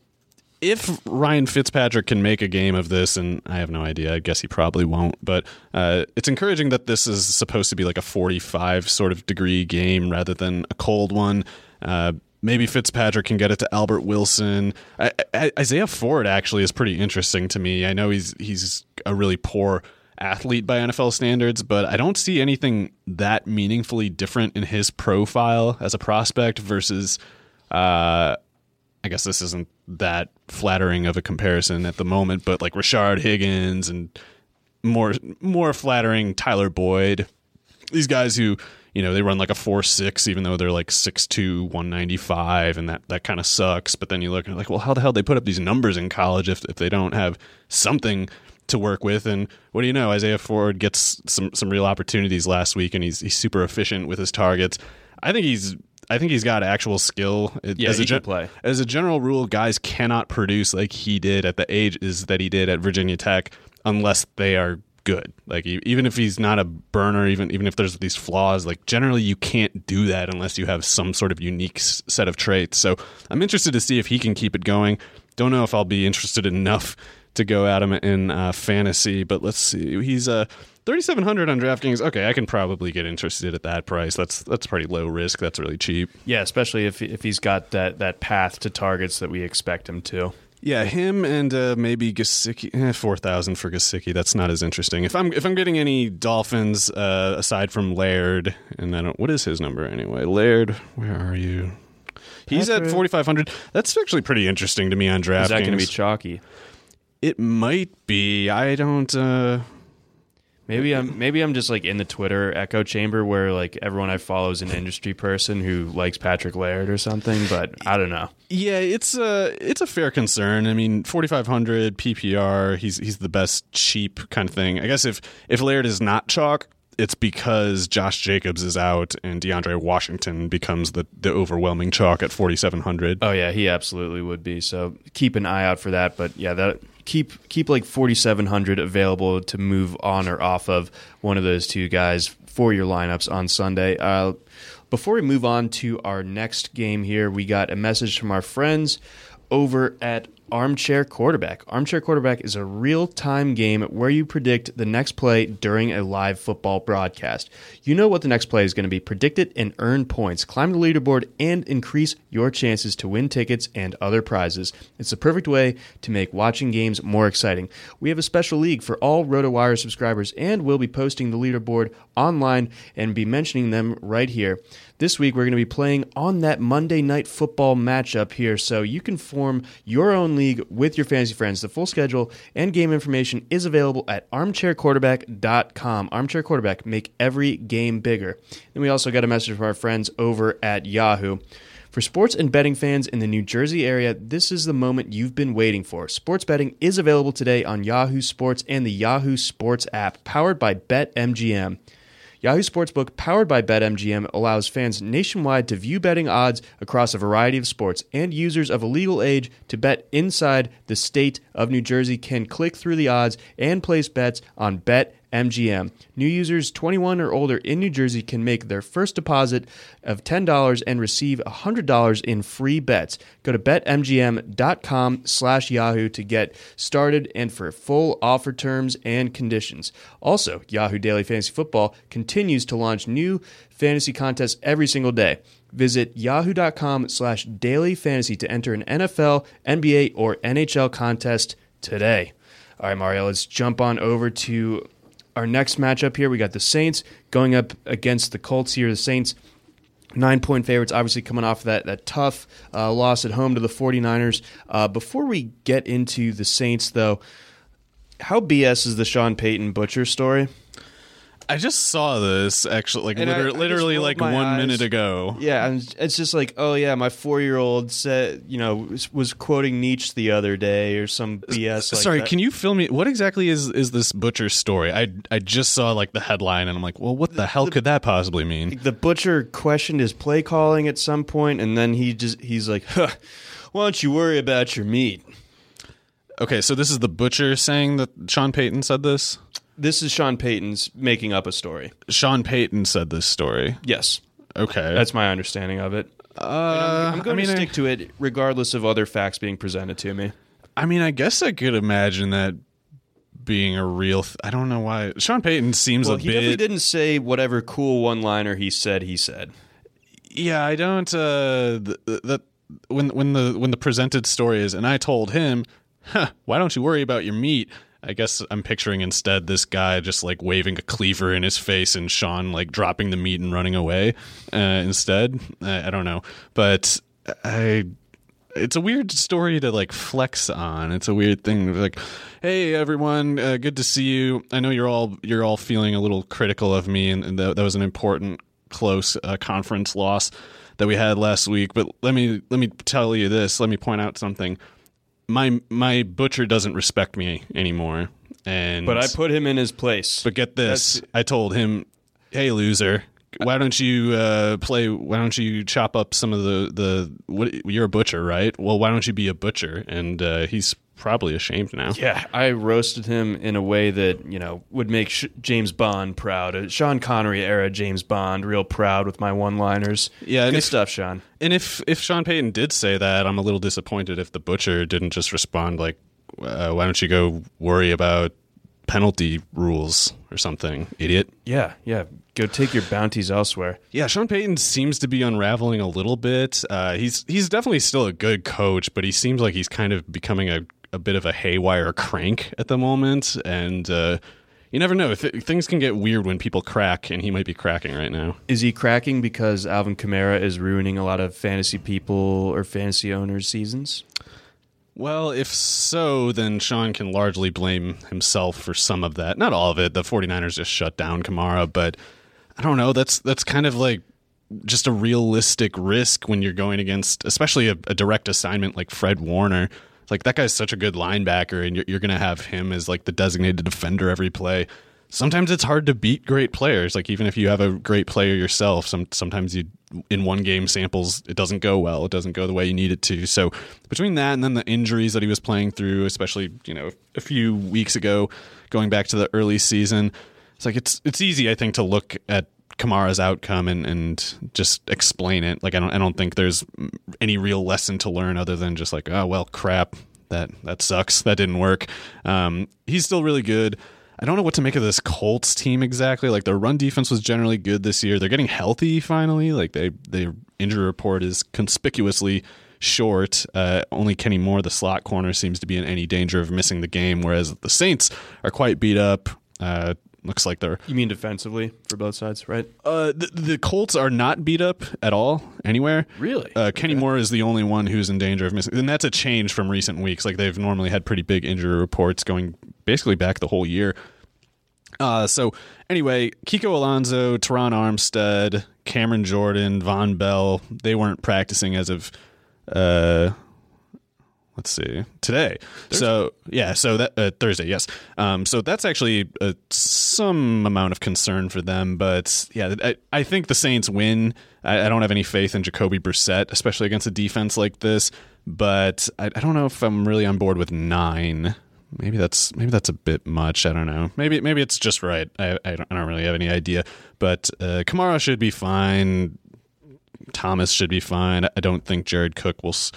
if Ryan Fitzpatrick can make a game of this, and I have no idea, I guess he probably won't, but uh, it's encouraging that this is supposed to be like a 45 sort of degree game rather than a cold one. Uh, maybe Fitzpatrick can get it to Albert Wilson. I, I, Isaiah Ford actually is pretty interesting to me. I know he's he's a really poor athlete by NFL standards, but I don't see anything that meaningfully different in his profile as a prospect versus. Uh, I guess this isn't that flattering of a comparison at the moment, but like Rashard Higgins and more more flattering Tyler Boyd. These guys who, you know, they run like a 4-6 even though they're like 6'2", 195 and that that kind of sucks, but then you look and you're like, well, how the hell they put up these numbers in college if if they don't have something to work with and what do you know Isaiah Ford gets some some real opportunities last week and he's he's super efficient with his targets. I think he's I think he's got actual skill. Yeah, as a can play. as a general rule, guys cannot produce like he did at the ages that he did at Virginia Tech unless they are good. Like even if he's not a burner, even even if there's these flaws, like generally you can't do that unless you have some sort of unique set of traits. So I'm interested to see if he can keep it going. Don't know if I'll be interested enough to go at him in uh, fantasy, but let's see. He's uh, 3700 on DraftKings. Okay, I can probably get interested at that price. That's that's pretty low risk. That's really cheap. Yeah, especially if if he's got that that path to targets that we expect him to. Yeah, him and uh, maybe Gesicki. Eh, Four thousand for Gesicki. That's not as interesting. If I'm if I'm getting any Dolphins uh, aside from Laird, and I don't. What is his number anyway? Laird, where are you? He's at forty five hundred. That's actually pretty interesting to me on DraftKings. Is that going to be chalky? it might be. I don't. Uh, Maybe I'm maybe I'm just like in the Twitter echo chamber where like everyone I follow is an industry person who likes Patrick Laird or something, but I don't know. Yeah, it's a it's a fair concern. I mean, forty five hundred PPR. He's he's the best cheap kind of thing. I guess if if Laird is not chalk, it's because Josh Jacobs is out and DeAndre Washington becomes the the overwhelming chalk at forty seven hundred. Oh yeah, he absolutely would be. So keep an eye out for that. But yeah, that keep keep like forty seven hundred available to move on or off of one of those two guys for your lineups on Sunday. Uh, Before we move on to our next game here, we got a message from our friends over at Armchair Quarterback. Armchair Quarterback is a real time game where you predict the next play during a live football broadcast. You know what the next play is going to be, predict it and earn points, climb the leaderboard, and increase your chances to win tickets and other prizes. It's the perfect way to make watching games more exciting. We have a special league for all RotoWire subscribers, and we'll be posting the leaderboard online and be mentioning them right here. This week, we're going to be playing on that Monday night football matchup here, so you can form your own league with your fantasy friends. The full schedule and game information is available at armchairquarterback.com. Armchair Quarterback, make every game bigger. Then we also got a message from our friends over at Yahoo. For sports and betting fans in the New Jersey area, this is the moment you've been waiting for. Sports betting is available today on Yahoo Sports and the Yahoo Sports app, powered by BetMGM. Yahoo Sportsbook, powered by BetMGM, allows fans nationwide to view betting odds across a variety of sports, and users of a legal age to bet inside the state of New Jersey can click through the odds and place bets on Bet MGM. New users 21 or older in New Jersey can make their first deposit of $10 and receive $100 in free bets. Go to betmgm.com slash yahoo to get started and for full offer terms and conditions. Also, Yahoo Daily Fantasy Football continues to launch new fantasy contests every single day. Visit yahoo.com slash daily fantasy to enter an NFL, NBA, or NHL contest today. All right, Mario, let's jump on over to our next matchup here. We got the Saints going up against the Colts here. The Saints, nine point favorites, obviously coming off that, that tough uh, loss at home to the 49ers. Uh, before we get into the Saints, though, how BS is the Sean Payton Butcher story? I just saw this actually, like And I- I literally like one eyes. minute ago. Yeah, and it's just like, oh yeah, my four year old said, you know, was, was quoting Nietzsche the other day or some BS. Like Sorry, that. can you fill me? What exactly is is this butcher story? I I just saw like the headline and I'm like, well, what the hell could that possibly mean? the butcher questioned his play calling at some point, and then he just he's like, huh, "Why don't you worry about your meat?" Okay, so this is the butcher saying that Sean Payton said this. This is Sean Payton's making up a story. Sean Payton said this story. Yes, Okay, that's my understanding of it. uh, I'm going I mean, to I- stick to it regardless of other facts being presented to me. I mean, I guess I could imagine that being a real. Th- I don't know why Sean Payton seems Well, a he definitely bit. didn't say whatever cool one-liner he said. He said. Yeah, I don't. Uh, th- th- that when when the when the presented story is, and I told him, huh, "Why don't you worry about your meat?" I guess I'm picturing instead this guy just like waving a cleaver in his face, and Sean like dropping the meat and running away. Uh, instead, I, I don't know, but I. It's a weird story to like flex on. It's a weird thing. Like, hey everyone, uh, good to see you. I know you're all you're all feeling a little critical of me, and, and that, that was an important close uh, conference loss that we had last week. But let me let me tell you this. Let me point out something. My my butcher doesn't respect me anymore. And But I put him in his place. but get this. That's- I told him, "Hey loser, why don't you uh, play? Why don't you chop up some of the the? What, you're a butcher, right? Well, why don't you be a butcher?" And uh, he's probably ashamed now. Yeah, I roasted him in a way that you know would make Sh- James Bond proud. Uh, Sean Connery era James Bond, real proud with my one-liners. Yeah, good if- stuff, Sean. And if if Sean Payton did say that, I'm a little disappointed if the butcher didn't just respond like, uh, "Why don't you go worry about penalty rules or something, idiot?" Yeah, yeah. Go take your bounties elsewhere. Yeah, Sean Payton seems to be unraveling a little bit. Uh, he's he's definitely still a good coach, but he seems like he's kind of becoming a, a bit of a haywire crank at the moment. And uh, you never know; Th- things can get weird when people crack, and he might be cracking right now. Is he cracking because Alvin Kamara is ruining a lot of fantasy people or fantasy owners' seasons? Well, if so, then Sean can largely blame himself for some of that. Not all of it. The 49ers just shut down Kamara, but I don't know. That's that's kind of like just a realistic risk when you're going against, especially a, a direct assignment like Fred Warner. Like that guy's such a good linebacker, and you're, you're going to have him as like the designated defender every play. Sometimes it's hard to beat great players. Like even if you have a great player yourself, some sometimes you in one game samples it doesn't go well. It doesn't go the way you need it to. So between that and then the injuries that he was playing through, especially you know a few weeks ago, going back to the early season, it's like it's it's easy I think to look at Kamara's outcome and, and just explain it. Like I don't I don't think there's any real lesson to learn other than just like oh well crap that that sucks that didn't work. Um, he's still really good. I don't know what to make of this Colts team exactly. Like their run defense was generally good this year. They're getting healthy finally. Like they their injury report is conspicuously short. Uh, only Kenny Moore, the slot corner, seems to be in any danger of missing the game, whereas the Saints are quite beat up. Uh, looks like they're. You mean defensively for both sides, right? Uh, the, the Colts are not beat up at all anywhere. Really? Uh, Kenny Moore is the only one who's in danger of missing, and that's a change from recent weeks. Like they've normally had pretty big injury reports going basically back the whole year. Uh, so anyway, Kiko Alonso, Terron Armstead, Cameron Jordan, Vonn Bell, they weren't practicing as of uh let's see. Today. So yeah so that uh, thursday yes. Um so that's actually uh, some amount of concern for them but yeah i, I think the saints win. I, I don't have any faith in jacoby brissett especially against a defense like this but I, I don't know if i'm really on board with nine. Maybe that's maybe that's a bit much. I don't know. Maybe maybe it's just right. I, I, don't, I don't really have any idea but uh, kamara should be fine. Thomas should be fine. I don't think Jared Cook will. s-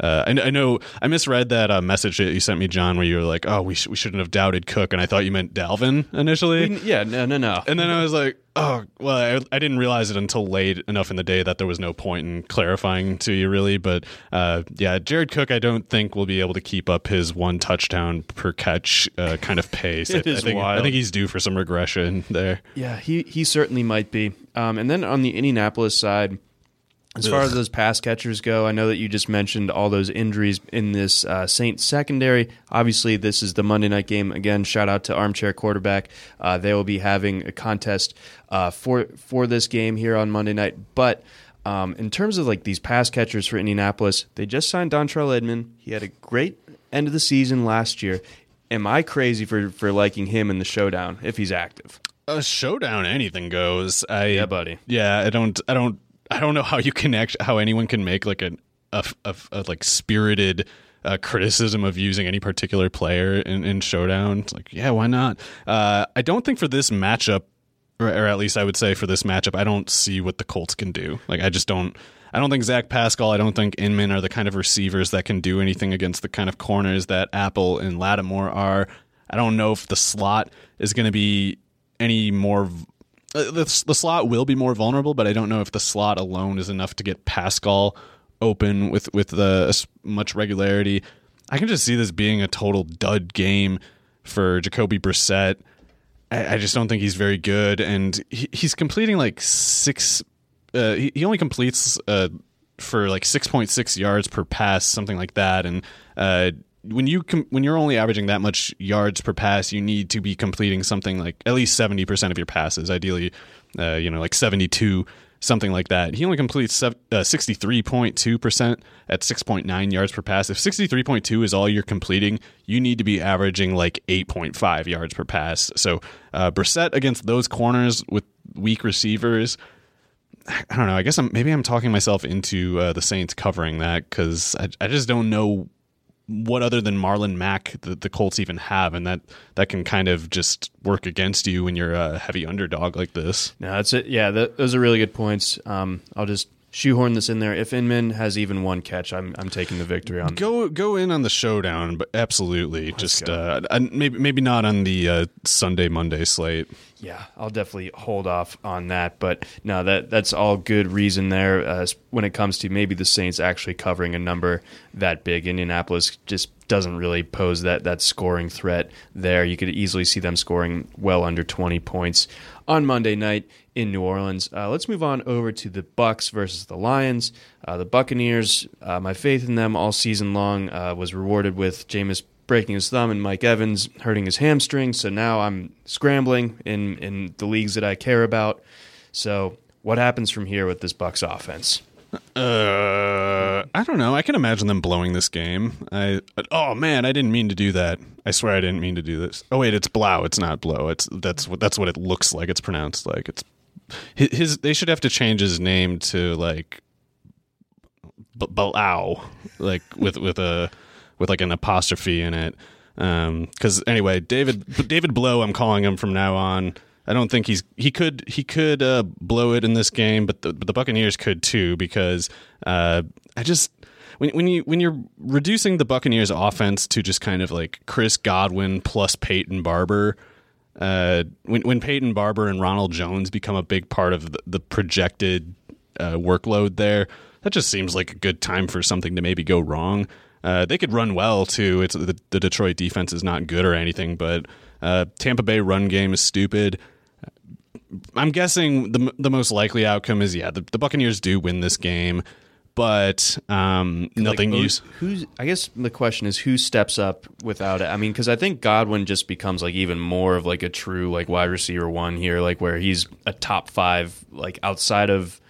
Uh, I, I know I misread that uh, message that you sent me, John, where you were like, "Oh, we sh- we shouldn't have doubted Cook," and I thought you meant Dalvin initially. We- yeah, no, no, no. and then I was like, "Oh, well, I, I didn't realize it until late enough in the day that there was no point in clarifying to you, really." But uh, yeah, Jared Cook, I don't think will be able to keep up his one touchdown per catch uh, kind of pace. It I, is I think, I think he's due for some regression there. Yeah, he he certainly might be. Um, and then on the Indianapolis side, as far as those pass catchers go, I know that you just mentioned all those injuries in this uh, Saints secondary. Obviously, this is the Monday night game. Again, shout out to Armchair Quarterback. Uh, they will be having a contest uh, for for this game here on Monday night. But um, in terms of like these pass catchers for Indianapolis, they just signed Dontrelle Inman. He had a great end of the season last year. Am I crazy for for liking him in the showdown if he's active? A showdown, anything goes. I, Yeah, buddy. Yeah, I don't, I don't, I don't know how you can actually, how anyone can make like an, a, a, a like spirited uh, criticism of using any particular player in, in showdown. It's like, yeah, why not? Uh, I don't think for this matchup, or, or at least I would say for this matchup, I don't see what the Colts can do. Like, I just don't. I don't think Zach Pascal, I don't think Inman are the kind of receivers that can do anything against the kind of corners that Apple and Lattimore are. I don't know if the slot is going to be any more. Uh, The, the slot will be more vulnerable, but I don't know if the slot alone is enough to get Pascal open with with the much regularity. I can just see this being a total dud game for Jacoby Brissett. I, I just don't think he's very good, and he, he's completing like six. Uh, he, he only completes uh, for like six point six yards per pass, something like that. And uh, when you com- when you're only averaging that much yards per pass, you need to be completing something like at least seventy percent of your passes. Ideally, uh, you know, like seventy two. Something like that. He only completes uh, 63.2% at 6.9 yards per pass. If 63.2 is all you're completing, you need to be averaging like 8.5 yards per pass. So, uh, Brissett against those corners with weak receivers, I don't know. I guess I'm maybe I'm talking myself into uh, the Saints covering that because I, I just don't know what other than Marlon Mack the, the Colts even have, and that that can kind of just work against you when you're a heavy underdog like this. No, that's it. Yeah, th those are really good points. Um, I'll just shoehorn this in there. If Inman has even one catch, I'm I'm taking the victory on. Go go in on the showdown, but absolutely just uh, maybe maybe not on the uh, Sunday Monday slate. Yeah, I'll definitely hold off on that. But no, that that's all good reason there. Uh, when it comes to maybe the Saints actually covering a number that big, Indianapolis just doesn't really pose that that scoring threat there. You could easily see them scoring well under 20 points on Monday night in New Orleans. Uh, let's move on over to the Bucks versus the Lions. Uh, the Buccaneers, uh, my faith in them all season long uh, was rewarded with Jameis breaking his thumb and Mike Evans hurting his hamstring. So now I'm scrambling in in the leagues that I care about. So what happens from here with this Bucks offense? Uh, I don't know. I can imagine them blowing this game. I oh man, I didn't mean to do that. I swear I didn't mean to do this. Oh wait, it's blow. It's not blow. It's that's what that's what it looks like. It's pronounced like it's his. they should have to change his name to like B- Balau, like with with a with like an apostrophe in it. Um, because anyway, David David Blow, I'm calling him from now on. I don't think he's he could he could uh, blow it in this game, but the, but the Buccaneers could too because uh, I just when when you when you're reducing the Buccaneers offense to just kind of like Chris Godwin plus Peyton Barber. Uh, when when Peyton Barber and Ronald Jones become a big part of the, the projected uh, workload there, that just seems like a good time for something to maybe go wrong. Uh, they could run well too. It's the, the, Detroit defense is not good or anything, but uh, Tampa Bay run game is stupid. I'm guessing the the most likely outcome is yeah, the, the Buccaneers do win this game but um, nothing like, use. Who's? I guess the question is who steps up without it. I mean, because I think Godwin just becomes like even more of like a true like wide receiver one here, like where he's a top five, like outside of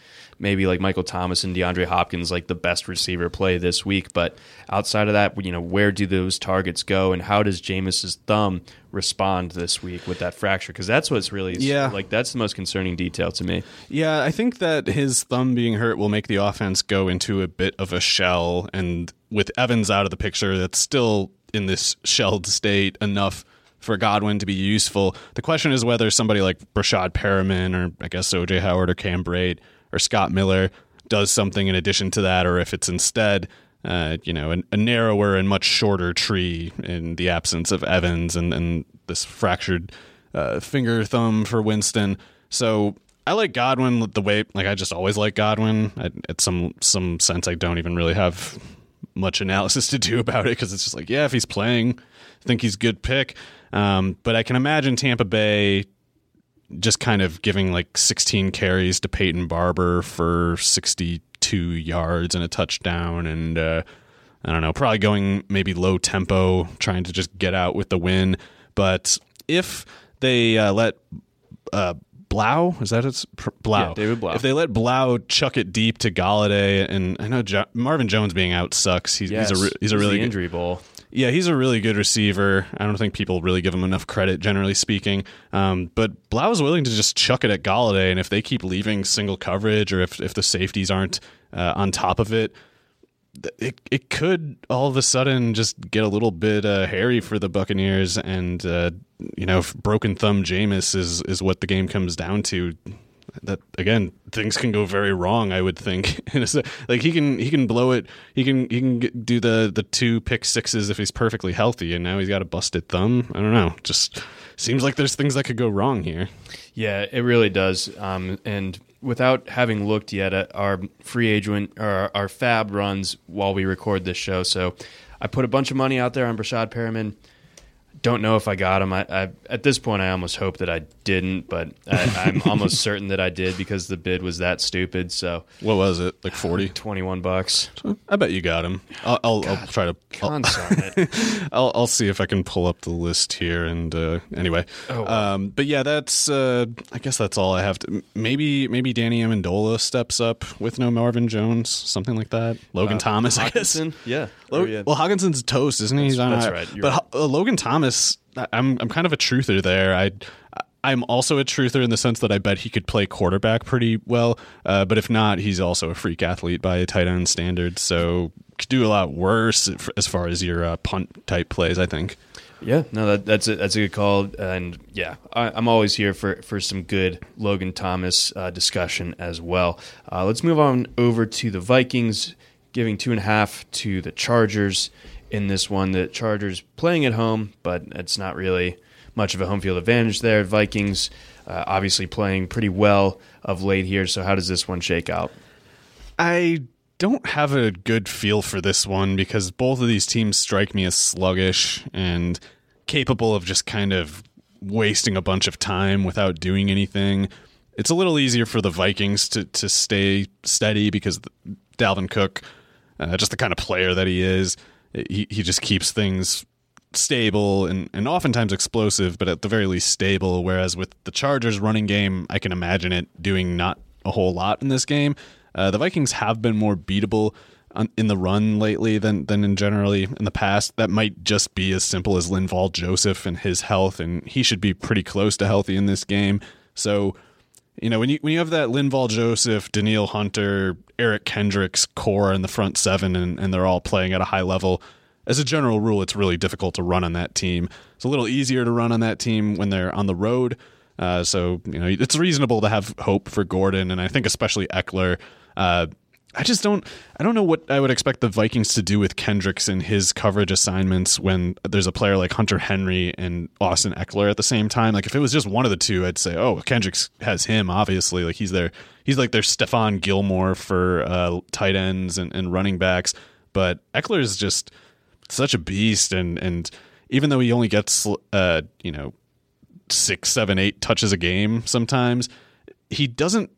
maybe like Michael Thomas and DeAndre Hopkins, like the best receiver play this week. But outside of that, you know, where do those targets go, and how does Jameis's thumb respond this week with that fracture? Because that's what's really yeah, like that's the most concerning detail to me. Yeah, I think that his thumb being hurt will make the offense go into a bit of a shell, and with Evans out of the picture, that's still in this shelled state enough for Godwin to be useful. The question is whether somebody like Breshad Perriman or I guess OJ Howard or Cam Brate or Scott Miller does something in addition to that, or if it's instead, uh, you know, a, a, narrower and much shorter tree in the absence of Evans and, and this fractured uh, finger thumb for Winston. So I like Godwin the way, like I just always like Godwin. I, at some some sense, I don't even really have much analysis to do about it because it's just like, yeah, if he's playing, I think he's good pick. Um, but I can imagine Tampa Bay just kind of giving like 16 carries to Peyton Barber for 62 yards and a touchdown, and uh, I don't know, probably going maybe low tempo, trying to just get out with the win. But if they uh, let uh, Blough, is that it's Blau? Yeah, David Blau. If they let Blau chuck it deep to Golladay, and I know jo- Marvin Jones being out sucks. He's, yes, he's a re- he's a really good, injury ball. Yeah, he's a really good receiver. I don't think people really give him enough credit, generally speaking. Um, but Blau is willing to just chuck it at Golladay, and if they keep leaving single coverage, or if if the safeties aren't uh, on top of it, it it could all of a sudden just get a little bit uh, hairy for the Buccaneers, and uh, you know, broken thumb Jameis is is what the game comes down to that again things can go very wrong i would think. Like he can he can blow it he can he can get, do the the two pick sixes if he's perfectly healthy and now he's got a busted thumb. I don't know. Just seems like there's things that could go wrong here. Yeah it really does. Um, and without having looked yet at our free agent or our, fab runs while we record this show. So i put a bunch of money out there on Breshad Perriman don't know if I got him. I, I, at this point, I almost hope that I didn't, but I, am almost certain that I did because the bid was that stupid. So what was it? Like 40? 21 bucks. I bet you got him. I'll, I'll, I'll try to. I'll, I'll, I'll, see if I can pull up the list here. And uh, anyway, oh, wow. um, but yeah, that's. Uh, I guess that's all I have to. Maybe maybe Danny Amendola steps up with no Marvin Jones, something like that. Logan uh, Thomas, Hockenson? I guess. Yeah. Log- well, Hockenson's toast, isn't he? That's, He's that's right. but right. Uh, Logan Thomas, I'm I'm kind of a truther there. I. I'm also a truther in the sense that I bet he could play quarterback pretty well. Uh, but if not, he's also a freak athlete by a tight end standard. So could do a lot worse as far as your uh, punt type plays. I think. Yeah, no, that, that's a, that's a good call, and yeah, I, am always here for, for some good Logan Thomas uh, discussion as well. Uh, let's move on over to the Vikings, giving two and a half to the Chargers in this one. The Chargers playing at home, but it's not really much of a home field advantage there. Vikings uh, obviously playing pretty well of late here. So how does this one shake out? I don't have a good feel for this one because both of these teams strike me as sluggish and capable of just kind of wasting a bunch of time without doing anything. It's a little easier for the Vikings to to stay steady because Dalvin Cook, uh, just the kind of player that he is, he he just keeps things stable and, and oftentimes explosive, but at the very least stable. Whereas with the Chargers running game, I can imagine it doing not a whole lot in this game. Uh, the Vikings have been more beatable in the run lately than than in generally in the past. That might just be as simple as Linval Joseph and his health, and he should be pretty close to healthy in this game. So, you know, when you when you have that Linval Joseph, Danielle Hunter, Eric Kendricks core in the front seven, and, and they're all playing at a high level. As a general rule, it's really difficult to run on that team. It's a little easier to run on that team when they're on the road. Uh, so you know it's reasonable to have hope for Gordon, and I think especially Ekeler. Uh, I just don't I don't know what I would expect the Vikings to do with Kendricks and his coverage assignments when there's a player like Hunter Henry and Austin Ekeler at the same time. Like if it was just one of the two, I'd say, oh, Kendricks has him obviously. Like he's their he's like their Stephon Gilmore for uh, tight ends and, and running backs. But Ekeler is just such a beast, and and even though he only gets uh you know six, seven, eight touches a game sometimes, he doesn't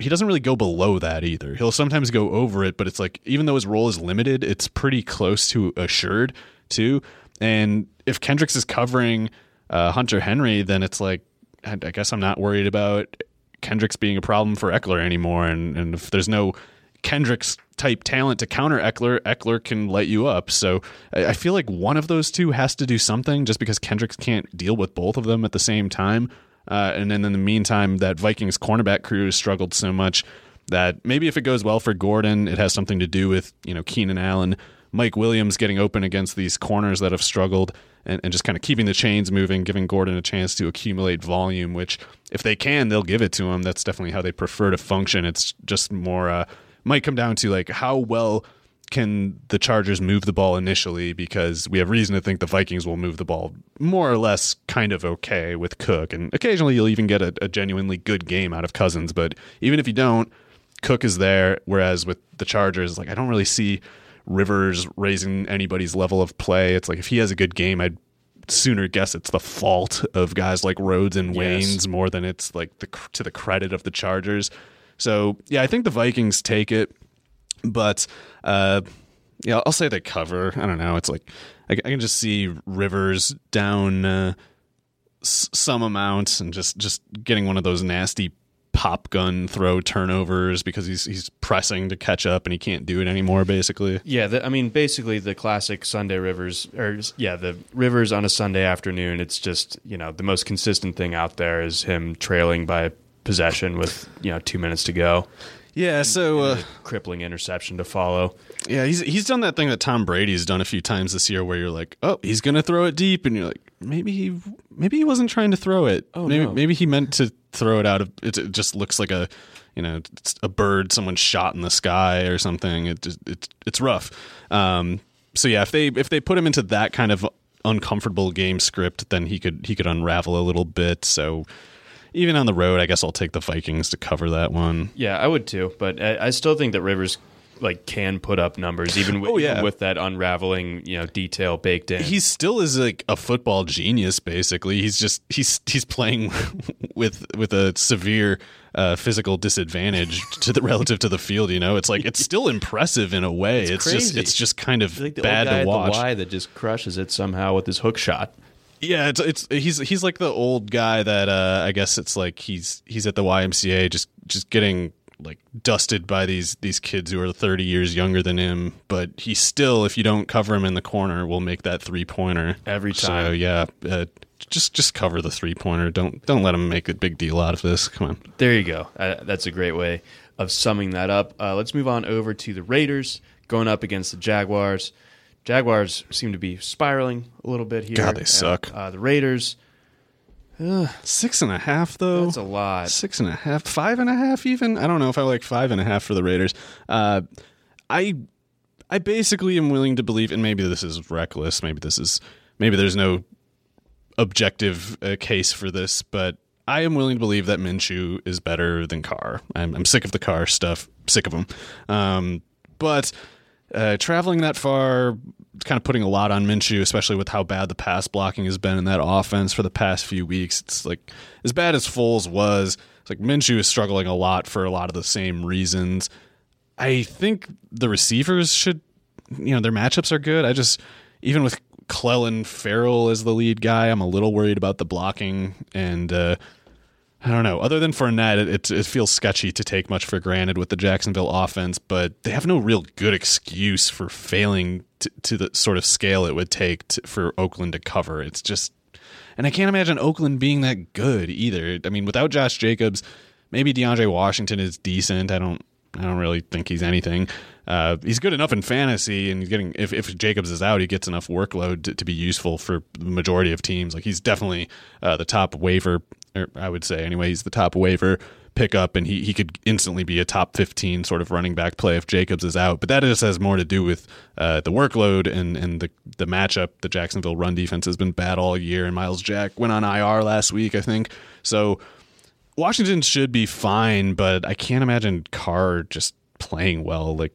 he doesn't really go below that either. He'll sometimes go over it, but it's like even though his role is limited, it's pretty close to assured too. And if Kendricks is covering uh, Hunter Henry, then it's like I guess I'm not worried about Kendricks being a problem for Ekeler anymore. And, and if there's no Kendricks type talent to counter Ekeler, Ekeler can light you up. So I feel like one of those two has to do something just because Kendricks can't deal with both of them at the same time. Uh, and then in the meantime, that Vikings cornerback crew has struggled so much that maybe if it goes well for Gordon, it has something to do with you know Keenan Allen, Mike Williams getting open against these corners that have struggled, and, and just kind of keeping the chains moving, giving Gordon a chance to accumulate volume. Which if they can, they'll give it to him. That's definitely how they prefer to function. It's just more uh, might come down to like how well can the Chargers move the ball initially because we have reason to think the Vikings will move the ball more or less kind of okay with Cook. And occasionally you'll even get a, a, genuinely good game out of Cousins. But even if you don't, Cook is there. Whereas with the Chargers, like I don't really see Rivers raising anybody's level of play. It's like if he has a good game, I'd sooner guess it's the fault of guys like Rhodes and Waynes yes. more than it's like the to the credit of the Chargers. So yeah, I think the Vikings take it. But uh, yeah, I'll say they cover. I don't know. It's like I, I can just see Rivers down uh, s- some amount and just just getting one of those nasty pop gun throw turnovers because he's he's pressing to catch up and he can't do it anymore. Basically, yeah. The, I mean, basically the classic Sunday Rivers, or yeah, the Rivers on a Sunday afternoon. It's just you know the most consistent thing out there is him trailing by possession with you know two minutes to go. Yeah, so uh, crippling interception to follow. Yeah, he's he's done that thing that Tom Brady's done a few times this year, where you're like, oh, he's gonna throw it deep, and you're like, maybe he maybe he wasn't trying to throw it. Oh maybe no. maybe he meant to throw it out of. It, it just looks like a you know a bird someone shot in the sky or something. It just it's it's rough. Um, so yeah, if they if they put him into that kind of uncomfortable game script, then he could he could unravel a little bit. So even on the road, I guess I'll take the Vikings to cover that one. Yeah, I would too, but I, I still think that Rivers like can put up numbers even with, oh, yeah. with that unraveling you know detail baked in. He still is like a football genius. Basically, he's just he's he's playing with with a severe uh, physical disadvantage to the relative to the field. You know, it's like it's still impressive in a way. It's, it's just it's just kind of like bad to watch. At the y that just crushes it somehow with his hook shot. Yeah, it's it's he's he's like the old guy that uh, I guess it's like he's he's at the YMCA just just getting like dusted by these these kids who are 30 years younger than him, but he still if you don't cover him in the corner will make that three pointer every time. So yeah, uh, just just cover the three pointer. Don't don't let him make a big deal out of this. Come on. There you go. Uh, that's a great way of summing that up. Uh, let's move on over to the Raiders going up against the Jaguars. Jaguars seem to be spiraling a little bit here. God, they suck. Uh, the Raiders. Uh, six and a half, though. That's a lot. Six and a half, five and a half, even. I don't know if I like five and a half for the Raiders. Uh, I, I basically am willing to believe, and maybe this is reckless. Maybe this is, maybe there's no objective uh, case for this, but I am willing to believe that Minshew is better than Carr. I'm, I'm sick of the Carr stuff. Sick of him. Um, but uh, traveling that far, it's kind of putting a lot on Minshew, especially with how bad the pass blocking has been in that offense for the past few weeks. It's like as bad as Foles was. It's like Minshew is struggling a lot for a lot of the same reasons. I think the receivers should, you know, their matchups are good. I just even with Clelin Ferrell as the lead guy, I'm a little worried about the blocking and. Uh, I don't know. Other than Fournette, it, it, it, feels sketchy to take much for granted with the Jacksonville offense, but they have no real good excuse for failing to, to the sort of scale it would take for Oakland to cover. It's just, and I can't imagine Oakland being that good either. I mean, without Josh Jacobs, maybe DeAndre Washington is decent. I don't, I don't really think he's anything. Uh, he's good enough in fantasy, and getting if, if Jacobs is out, he gets enough workload to, to be useful for the majority of teams. Like he's definitely uh, the top waiver or I would say anyway, he's the top waiver pickup, and he he could instantly be a top fifteen sort of running back play if Jacobs is out. But that just has more to do with uh, the workload and and the the matchup. The Jacksonville run defense has been bad all year, and Myles Jack went on IR last week, I think. So Washington should be fine, but I can't imagine Carr just playing well. Like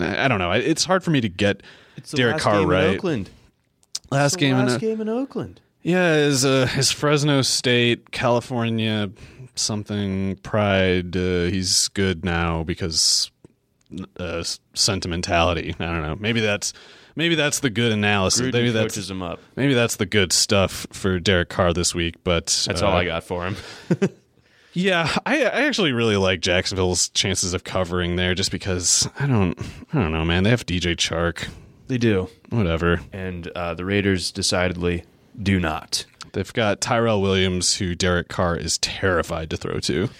I don't know. It's hard for me to get Derek Carr right. in Oakland. Last game in last a- game in Oakland. Yeah, is uh, is Fresno State, California, something pride. Uh, he's good now because uh, sentimentality. I don't know. Maybe that's maybe that's the good analysis. Gruden maybe that's coaches him up. maybe that's the good stuff for Derek Carr this week. But That's uh, all I got for him. Yeah, I, I actually really like Jacksonville's chances of covering there, just because I don't I don't know, man. They have DJ Chark, They do, whatever. and uh, the Raiders decidedly do not. They've got Tyrell Williams, who Derek Carr is terrified to throw to.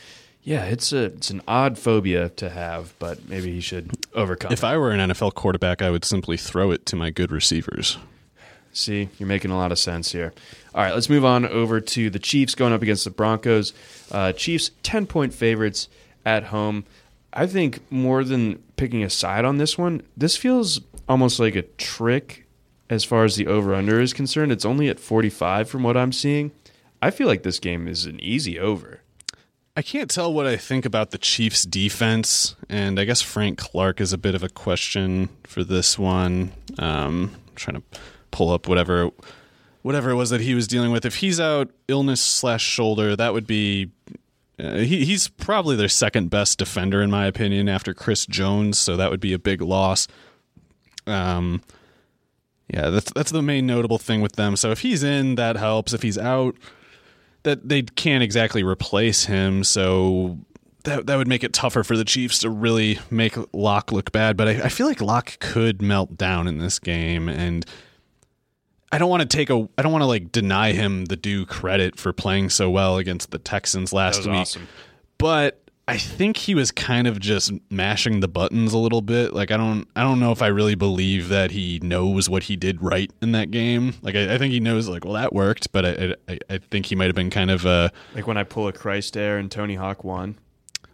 Yeah, it's a it's an odd phobia to have, but maybe he should overcome. If it. I were an NFL quarterback, I would simply throw it to my good receivers. See, you're making a lot of sense here. All right, let's move on over to the Chiefs going up against the Broncos. Uh, Chiefs 10 point favorites at home. I think more than picking a side on this one, this feels almost like a trick as far as the over under is concerned. It's only at 45 from what I'm seeing. I feel like this game is an easy over. I can't tell what I think about the Chiefs' defense, and I guess Frank Clark is a bit of a question for this one. Um, I'm trying to pull up whatever whatever it was that he was dealing with. If he's out illness slash shoulder, that would be. Uh, he, he's probably their second best defender in my opinion after Chris Jones, so that would be a big loss. Um, yeah, that's that's the main notable thing with them. So if he's in, that helps. If he's out, that they can't exactly replace him, so that that would make it tougher for the Chiefs to really make Lock look bad. But I, I feel like Lock could melt down in this game, and I don't want to take a I don't want to like deny him the due credit for playing so well against the Texans last week. awesome. But I think he was kind of just mashing the buttons a little bit. Like I don't I don't know if I really believe that he knows what he did right in that game. Like I, I think he knows like well that worked, but I I, I think he might have been kind of uh Like when I pull a Christ Air and Tony Hawk won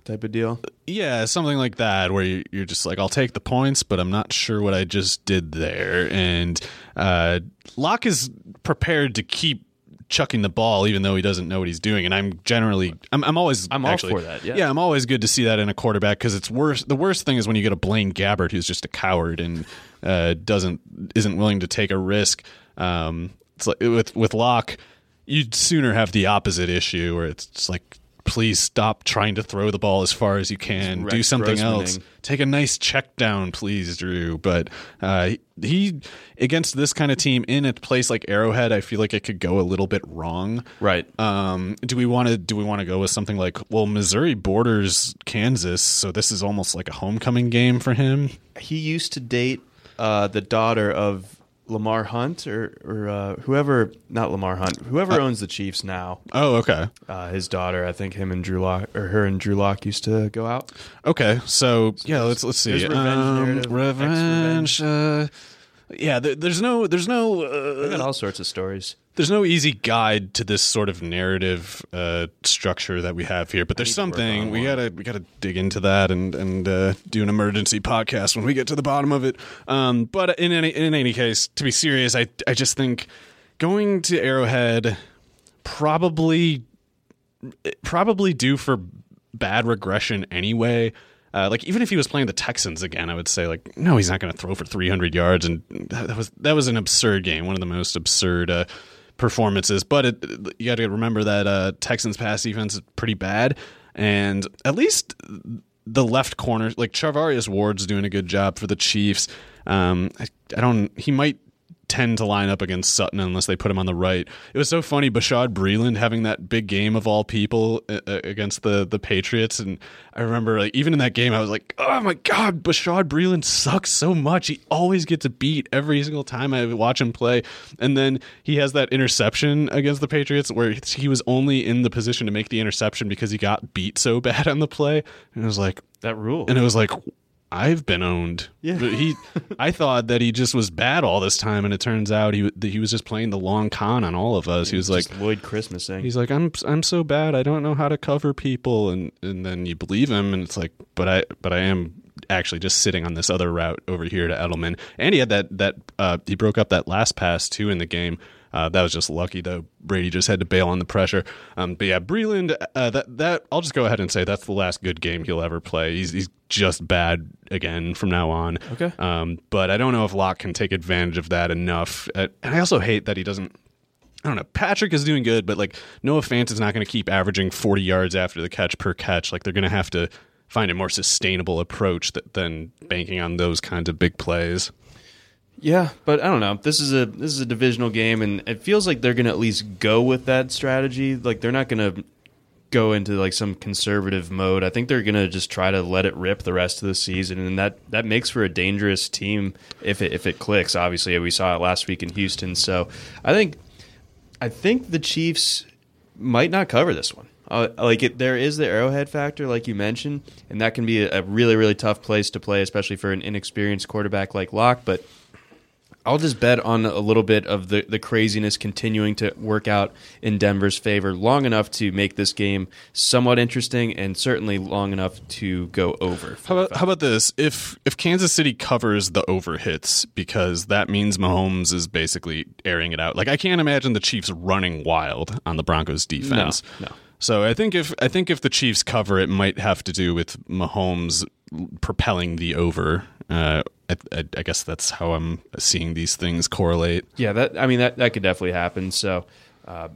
type of deal. yeah something like that where you- you're just like I'll take the points, but I'm not sure what I just did there. And uh, Lock is prepared to keep chucking the ball even though he doesn't know what he's doing and I'm generally I'm, I'm always I'm all for that, yeah. yeah I'm always good to see that in a quarterback because it's worse the worst thing is when you get a Blaine Gabbert who's just a coward and uh, doesn't isn't willing to take a risk um, it's like with with Lock you'd sooner have the opposite issue where it's like please stop trying to throw the ball as far as you can do something else take a nice check down, please, Drew. But uh, he against this kind of team in a place like Arrowhead, I feel like it could go a little bit wrong. Right. Um, do we want to do we want to go with something like well, Missouri borders Kansas, so this is almost like a homecoming game for him. he used to date uh, the daughter of Lamar Hunt or or uh, whoever, not Lamar Hunt, whoever owns the Chiefs now. Oh, okay, Uh, his daughter, I think him and Drew Lock or her and Drew Lock used to go out. okay. So yeah, let's let's see. there's revenge Um, narrative, revenge. Uh, yeah, there, there's no there's no They got uh, all sorts of stories. there's no easy guide to this sort of narrative uh, structure that we have here, but there's need to work something we gotta we gotta dig into that and and uh, do an emergency podcast when we get to the bottom of it. Um, but in any in any case, to be serious, I I just think going to Arrowhead probably probably due for bad regression anyway. Uh, like even if he was playing the Texans again, I would say like no, he's not going to throw for 300 yards, and that, that was that was an absurd game, one of the most absurd uh, performances. But it, you got to remember that uh, Texans pass defense is pretty bad, and at least the left corner, like Charvarius Ward's doing a good job for the Chiefs. Um, I, I don't. He might tend to line up against Sutton unless they put him on the right. It was so funny, Bashaud Breeland having that big game of all people uh, uh, against the the Patriots, and I remember like even in that game, I was like, oh my god, Bashaud Breeland sucks so much. He always gets a beat every single time I watch him play, and then he has that interception against the Patriots where he was only in the position to make the interception because he got beat so bad on the play, and it was like That rule. and it was like I've been owned. Yeah. But he, I thought that he just was bad all this time, and it turns out he that he was just playing the long con on all of us. He was like, Lloyd Christmas thing. he's like, I'm I'm so bad, I don't know how to cover people, and and then you believe him, and it's like, but I but I am actually just sitting on this other route over here to Edelman, and he had that that uh, he broke up that last pass too in the game. Uh, that was just lucky though. Brady just had to bail on the pressure. Um, but yeah, Breeland, uh, that that I'll just go ahead and say that's the last good game he'll ever play. He's he's just bad again from now on. Okay. Um, but I don't know if Lock can take advantage of that enough. Uh, and I also hate that he doesn't. I don't know. Patrick is doing good, but like Noah Fant is not going to keep averaging 40 yards after the catch per catch. Like they're going to have to find a more sustainable approach that, than banking on those kinds of big plays. Yeah, but I don't know. This is a this is a divisional game, and it feels like they're going to at least go with that strategy. Like they're not going to go into like some conservative mode. I think they're going to just try to let it rip the rest of the season, and that that makes for a dangerous team if it if it clicks. Obviously, we saw it last week in Houston. So I think I think the Chiefs might not cover this one. Uh, like it, there is the arrowhead factor, like you mentioned, and that can be a, a really, really tough place to play, especially for an inexperienced quarterback like Lock. But I'll just bet on a little bit of the, the craziness continuing to work out in Denver's favor long enough to make this game somewhat interesting and certainly long enough to go over. How about, how about this? If if Kansas City covers the over hits, because that means Mahomes is basically airing it out. Like I can't imagine the Chiefs running wild on the Broncos defense. No, no. So I think if I think if the Chiefs cover, it might have to do with Mahomes propelling the over. Uh, I, I, I guess that's how I'm seeing these things correlate. Yeah, that I mean that that could definitely happen. So, uh,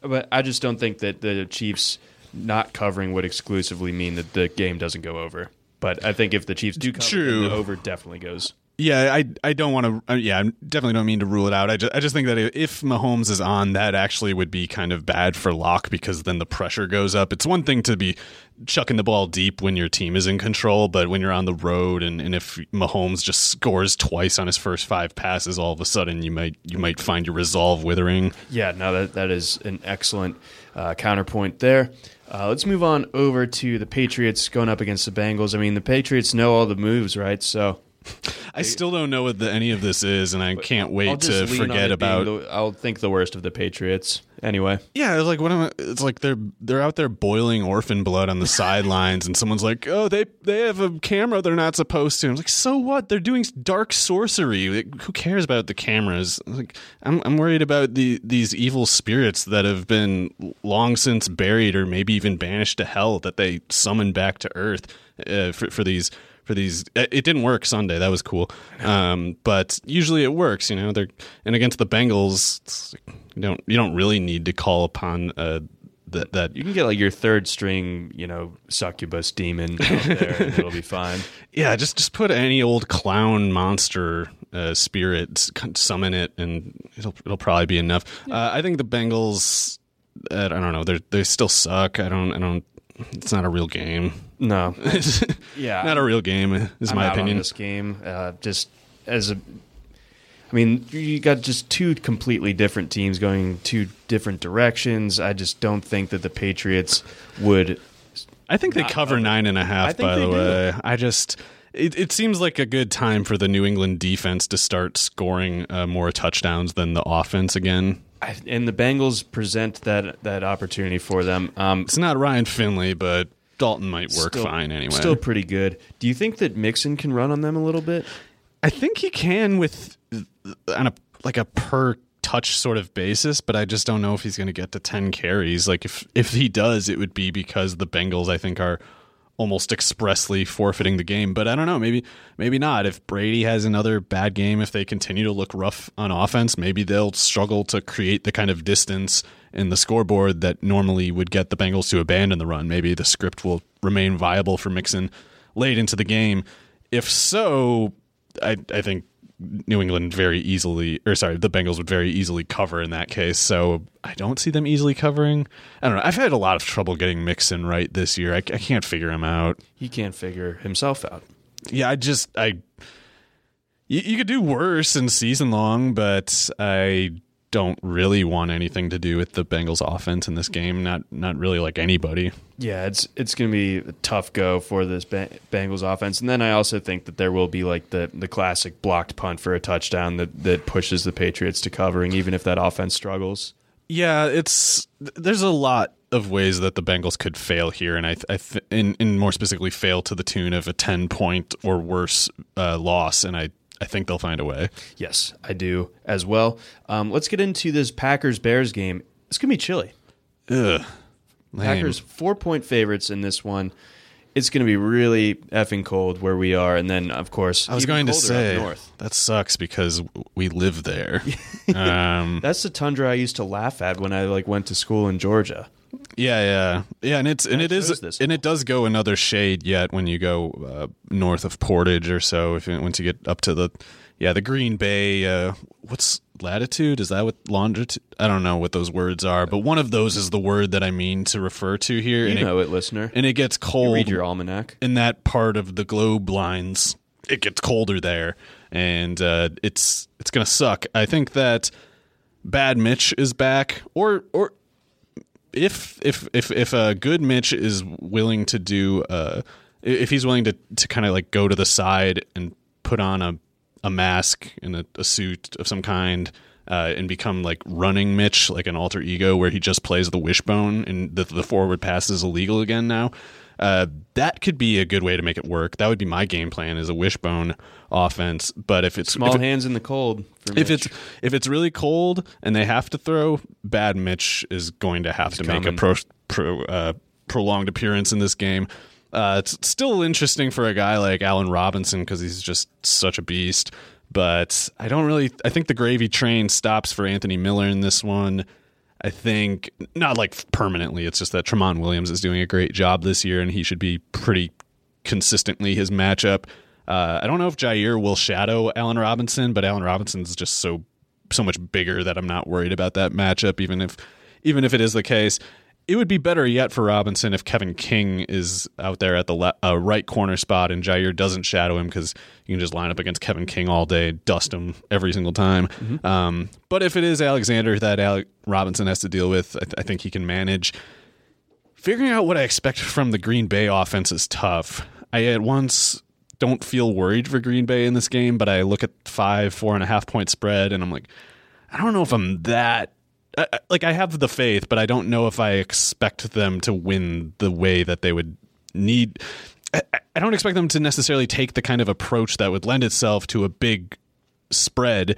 but I just don't think that the Chiefs not covering would exclusively mean that the game doesn't go over. But I think if the Chiefs do cover, True. the over definitely goes. Yeah, I I don't want to. Uh, yeah, I definitely don't mean to rule it out. I just I just think that if Mahomes is on, that actually would be kind of bad for Lock because then the pressure goes up. It's one thing to be chucking the ball deep when your team is in control, but when you're on the road and, and if Mahomes just scores twice on his first five passes, all of a sudden you might you might find your resolve withering. Yeah, no, that that is an excellent uh, counterpoint there. Uh, let's move on over to the Patriots going up against the Bengals. I mean, the Patriots know all the moves, right? So I still don't know what the, any of this is, and I can't wait to forget about. The, I'll think the worst of the Patriots anyway. Yeah, it's like what am I, it's like they're they're out there boiling orphan blood on the sidelines, and someone's like, "Oh, they they have a camera they're not supposed to." I'm like, "So what? They're doing dark sorcery. Like, who cares about the cameras?" Like, I'm I'm worried about the these evil spirits that have been long since buried or maybe even banished to hell that they summon back to Earth uh, for for these for these. It didn't work Sunday. That was cool. Um, but usually it works. You know, they're and against the Bengals, you don't you don't really need to call upon uh, that that. You can get like your third string, you know, succubus demon out there, and it'll be fine. Yeah, just just put any old clown monster uh, spirit, summon it, and it'll it'll probably be enough. Uh, I think the Bengals. Uh, I don't know. They they still suck. I don't. I don't. It's not a real game. No, It's yeah, not a real game. Is I'm my out on opinion. this game. Uh, just as a, I mean, you got just two completely different teams going two different directions. I just don't think that the Patriots would. I think they cover cover. nine and a half. I by they the do. way, I just it, it seems like a good time for the New England defense to start scoring uh, more touchdowns than the offense again. I, and the Bengals present that that opportunity for them. Um, It's not Ryan Finley, but Dalton might work still- fine anyway. Still pretty good. Do you think that Mixon can run on them a little bit? I think he can with uh, on a like a per touch sort of basis, but I just don't know if he's going to get to 10 carries. Like if if he does, it would be because the Bengals I think are almost expressly forfeiting the game, but I don't know, maybe maybe not. If Brady has another bad game, if they continue to look rough on offense, maybe they'll struggle to create the kind of distance in the scoreboard that normally would get the Bengals to abandon the run. Maybe the script will remain viable for Mixon late into the game. If so, I I think New England very easily, or sorry, the Bengals would very easily cover in that case. So I don't see them easily covering. I don't know. I've had a lot of trouble getting Mixon right this year. I, I can't figure him out. He can't figure himself out. Yeah, I just I. You, you could do worse in season long, but I don't really want anything to do with the Bengals offense in this game. Not not really like anybody. Yeah, it's it's going to be a tough go for this Bengals offense, and then I also think that there will be like the the classic blocked punt for a touchdown that that pushes the Patriots to covering, even if that offense struggles. Yeah, it's there's a lot of ways that the Bengals could fail here, and I, I th- in, in more specifically fail to the tune of a ten point or worse uh, loss, and I I think they'll find a way. Yes, I do as well. Um, let's get into this Packers Bears game. It's gonna be chilly. Ugh. Lame. Packers four point favorites in this one. It's going to be really effing cold where we are, and then of course I was going to say that sucks because we live there. um, That's the tundra I used to laugh at when I like went to school in Georgia. Yeah, yeah, yeah, and it's and, and it is this. and it does go another shade yet when you go uh, north of Portage or so. If you, once you get up to the yeah the Green Bay, uh, what's latitude? Is that what longitude? I don't know what those words are, but one of those is the word that I mean to refer to here. You and know it, it, listener. And it gets cold. You read your almanac in that part of the globe lines. It gets colder there, and uh, it's it's gonna suck. I think that Bad Mitch is back, or or if if if if a good Mitch is willing to do uh if he's willing to to kind of like go to the side and put on a a mask and a, a suit of some kind uh, and become like running Mitch, like an alter ego where he just plays the wishbone and the, the forward pass is illegal again now. Uh, that could be a good way to make it work. That would be my game plan is a wishbone offense. But if it's small if it, hands in the cold, if it's if it's really cold and they have to throw, bad Mitch is going to have He's to coming. make a pro, pro uh, prolonged appearance in this game. Uh, it's still interesting for a guy like Allen Robinson because he's just such a beast. But I don't really. I think the gravy train stops for Anthony Miller in this one. I think not like permanently. It's just that Tramon Williams is doing a great job this year, and he should be pretty consistently his matchup. Uh, I don't know if Jair will shadow Allen Robinson, but Allen Robinson's just so so much bigger that I'm not worried about that matchup. Even if even if it is the case, it would be better yet for Robinson if Kevin King is out there at the le- uh, right corner spot and Jair doesn't shadow him because you can just line up against Kevin King all day, dust him every single time. Mm-hmm. Um, but if it is Alexander that Alec Robinson has to deal with, I, th- I think he can manage. Figuring out what I expect from the Green Bay offense is tough. I at once don't feel worried for Green Bay in this game, but I look at five, four and a half point spread, and I'm like, I don't know if I'm that like I have the faith, but I don't know if I expect them to win the way that they would need. I, I don't expect them to necessarily take the kind of approach that would lend itself to a big spread,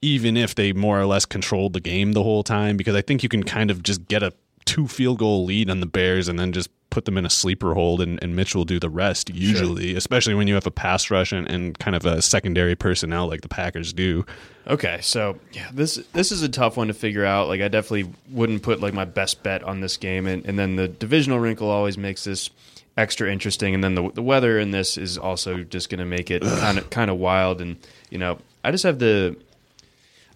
even if they more or less controlled the game the whole time. Because I think you can kind of just get a two field goal lead on the Bears and then just put them in a sleeper hold and, and Mitch will do the rest usually, sure. especially when you have a pass rush and, and kind of a secondary personnel like the Packers do. Okay, so yeah, this this is a tough one to figure out. Like I definitely wouldn't put like my best bet on this game and, and then the divisional wrinkle always makes this extra interesting and then the the weather in this is also just going to make it kind of kind of wild and you know, I just have the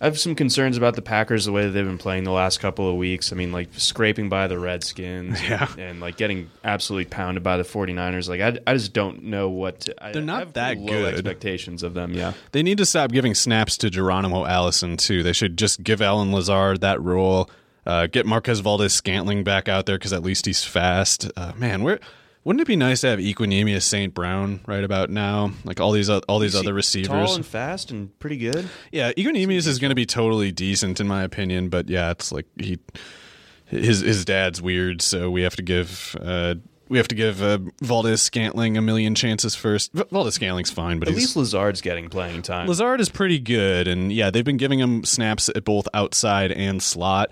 I have some concerns about the Packers the way that they've been playing the last couple of weeks. I mean, like scraping by the Redskins yeah. and, and like getting absolutely pounded by the 49ers. Like I, I just don't know what to, They're not I that good. expectations of them, yeah. They need to stop giving snaps to Geronimo Allison too. They should just give Allen Lazard that role. Uh, get Marquez Valdes-Scantling back out there because at least he's fast. Uh, man, we're wouldn't it be nice to have Equanimeous St. Brown right about now? Like all these all these other receivers, tall and fast and pretty good. Yeah, Equanimeous is going to be totally decent in my opinion, but yeah, it's like he his his dad's weird, so we have to give uh, we have to give uh, Valdes-Scantling a million chances first. Valdes-Scantling's fine, but at least Lazard's getting playing time. Lazard is pretty good, and yeah, they've been giving him snaps at both outside and slot.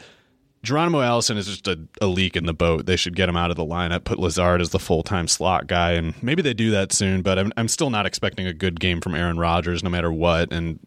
Geronimo Allison is just a, a, leak in the boat. They should get him out of the lineup, put Lazard as the full time slot guy, and maybe they do that soon. But I'm, I'm still not expecting a good game from Aaron Rodgers, no matter what. And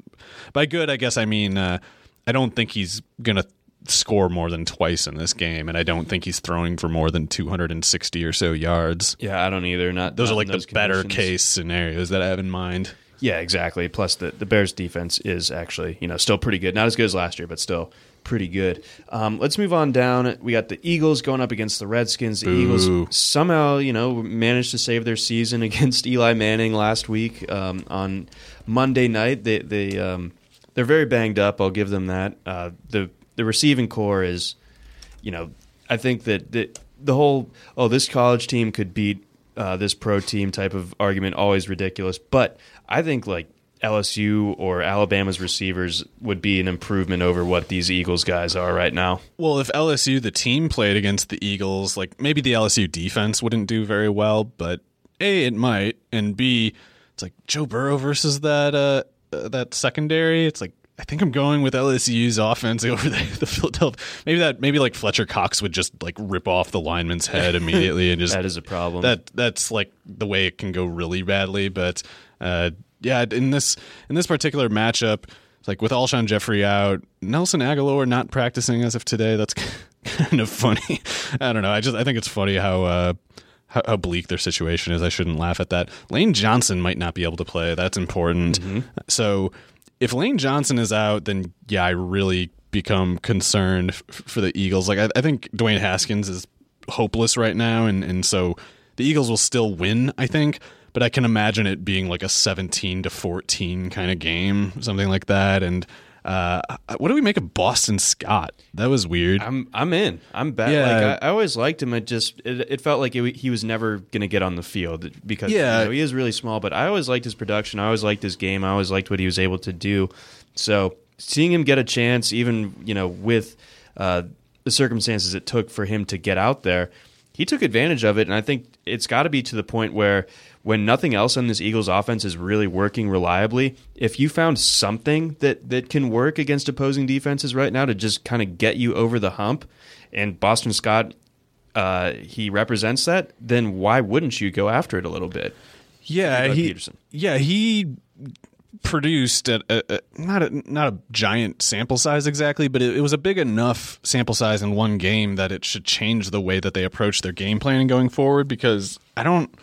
by good, I guess I mean uh, I don't think he's gonna score more than twice in this game, and I don't think he's throwing for more than 260 or so yards. Yeah, I don't either. Not those not are like the better case scenarios that I have in mind. Yeah, exactly. Plus, the the Bears' defense is actually you know still pretty good. Not as good as last year, but still pretty good. Um, let's move on down. We got the Eagles going up against the Redskins. The Boo. Eagles somehow, you know, managed to save their season against Eli Manning last week um, on Monday night. They they um, they're very banged up. I'll give them that. Uh, the the receiving corps is, you know, I think that the, the whole oh this college team could beat uh, this pro team type of argument always ridiculous. But I think like LSU or Alabama's receivers would be an improvement over what these Eagles guys are right now. Well, if LSU, the team, played against the Eagles, like maybe the LSU defense wouldn't do very well, but A, it might, and B, it's like Joe Burrow versus that uh, uh that secondary. It's like I think I'm going with LSU's offense over the, the Philadelphia. Maybe that maybe like Fletcher Cox would just like rip off the lineman's head immediately and just that is a problem. That that's like the way it can go really badly. But uh, yeah, in this in this particular matchup, like with Alshon Jeffery out, Nelson Agholor not practicing as of today. That's kind of funny. I don't know. I just I think it's funny how. Uh, how, how, bleak their situation is. I shouldn't laugh at that. Lane Johnson might not be able to play. That's important. Mm-hmm. So if Lane Johnson is out, then yeah, I really become concerned f- for the Eagles. Like I, I, think Dwayne Haskins is hopeless right now, and and so the Eagles will still win. I think, but I can imagine it being like a seventeen to fourteen kind of game, something like that, and. Uh, what do we make of Boston Scott? That was weird. I'm I'm in. I'm back. Yeah. Like I, I, always liked him. It just it, it felt like it, he was never going to get on the field because yeah. You know, he is really small. But I always liked his production. I always liked his game. I always liked what he was able to do. So seeing him get a chance, even you know with uh, the circumstances it took for him to get out there, he took advantage of it. And I think it's got to be to the point where when nothing else on this Eagles offense is really working reliably, if you found something that that can work against opposing defenses right now to just kind of get you over the hump, and Boston Scott uh, he represents that, then why wouldn't you go after it a little bit? Yeah, he, Peterson. yeah, he produced a, a, a, not a not a giant sample size exactly, but it, it, was a big enough sample size in one game that it should change the way that they approach their game planning going forward. Because I don't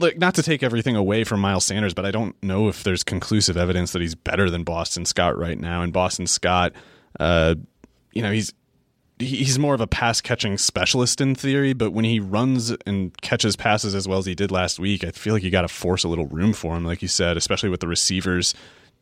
like not to take everything away from Miles Sanders, but I don't know if there's conclusive evidence that he's better than Boston Scott right now. And Boston Scott, uh, you know, he's he's more of a pass catching specialist in theory, but when he runs and catches passes as well as he did last week, I feel like you got to force a little room for him, like you said, especially with the receivers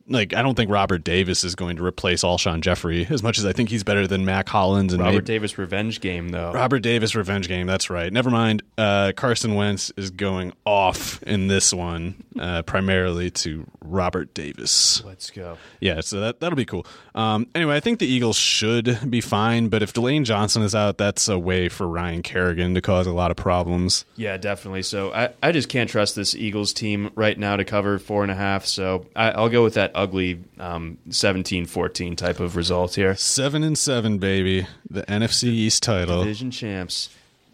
like I don't think Robert Davis is going to replace Alshon Jeffery as much as I think he's better than Mack Hollins and Robert maybe, Davis revenge game though. Robert Davis revenge game. That's right. Never mind. Uh, Carson Wentz is going off in this one, uh, primarily to Robert Davis. Let's go. Yeah, so that that'll be cool. Um, anyway, I think the Eagles should be fine, but if Delane Johnson is out, that's a way for Ryan Kerrigan to cause a lot of problems. Yeah, definitely. So I, I just can't trust this Eagles team right now to cover four and a half. So I, I'll go with that ugly um, 17-14 type of result here. Seven and seven, baby. The NFC East title, division champs.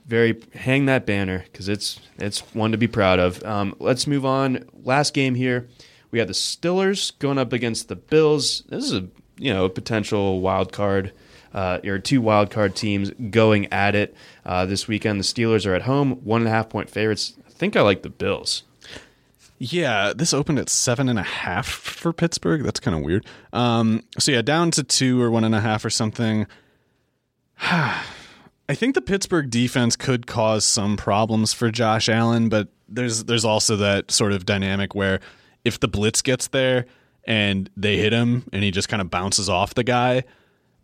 Very hang that banner because it's it's one to be proud of. Um, let's move on. Last game here, we have the Steelers going up against the Bills. This is a you know a potential wild card. Uh, or two wild card teams going at it uh, this weekend. The Steelers are at home, one and a half point favorites. I think I like the Bills. Yeah, this opened at seven and a half for Pittsburgh. That's kind of weird. Um, so yeah, down to two or one and a half or something. I think the Pittsburgh defense could cause some problems for Josh Allen, but there's there's also that sort of dynamic where if the blitz gets there and they hit him and he just kind of bounces off the guy,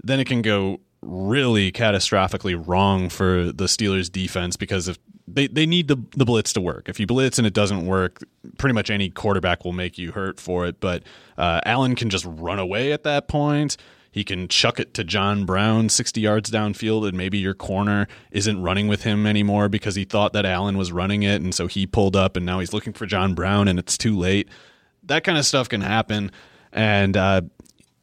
then it can go really catastrophically wrong for the Steelers defense because if they, they need the, the blitz to work. If you blitz and it doesn't work, pretty much any quarterback will make you hurt for it. But uh, Allen can just run away at that point. He can chuck it to John Brown 60 yards downfield, and maybe your corner isn't running with him anymore because he thought that Allen was running it. And so he pulled up, and now he's looking for John Brown, and it's too late. That kind of stuff can happen. And uh,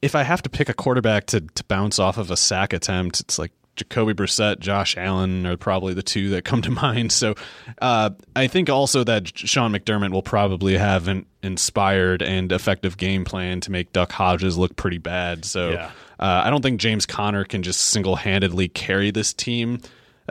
if I have to pick a quarterback to, to bounce off of a sack attempt, it's like Jacoby Brissett, Josh Allen are probably the two that come to mind. So uh, I think also that Sean McDermott will probably have an inspired and effective game plan to make Duck Hodges look pretty bad. So yeah. uh, I don't think James Conner can just single handedly carry this team.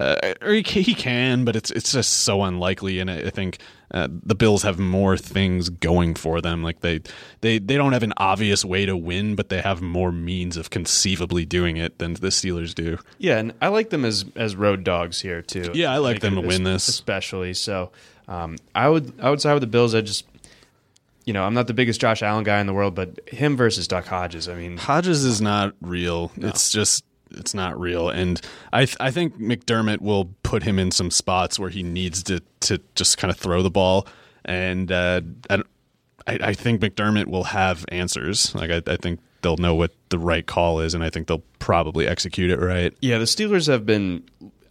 Uh, or he, he can, but it's it's just so unlikely. And I, think uh, the Bills have more things going for them. Like they they they don't have an obvious way to win, but they have more means of conceivably doing it than the Steelers do. Yeah, and I like them as as road dogs here too. Yeah, I like, like them to win this especially. So um, I would I would side with the Bills. I just you know, I'm not the biggest Josh Allen guy in the world, but him versus Duck Hodges, I mean, Hodges is not real. It's just it's not real, and I th- I think McDermott will put him in some spots where he needs to to just kind of throw the ball, and uh, I, I I think McDermott will have answers. Like I, I think they'll know what the right call is, and I think they'll probably execute it right. yeah, the Steelers have been,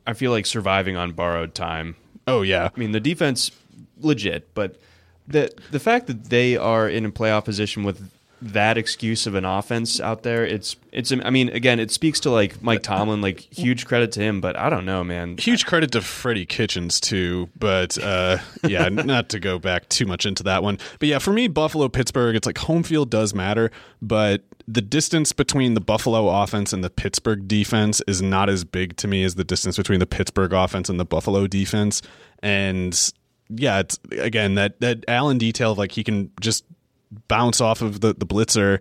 I feel like, surviving on borrowed time. Oh yeah, I mean, the defense legit, but the the fact that they are in a playoff position with that excuse of an offense out there, it's it's. I mean, again, it speaks to like Mike Tomlin, like huge credit to him. But I don't know, man. huge credit to Freddie Kitchens too, but uh, yeah, not to go back too much into that one. But yeah, for me, Buffalo Pittsburgh, it's like home field does matter, but the distance between the Buffalo offense and the Pittsburgh defense is not as big to me as the distance between the Pittsburgh offense and the Buffalo defense. And yeah, it's again that that Allen detail of like he can just bounce off of the the blitzer,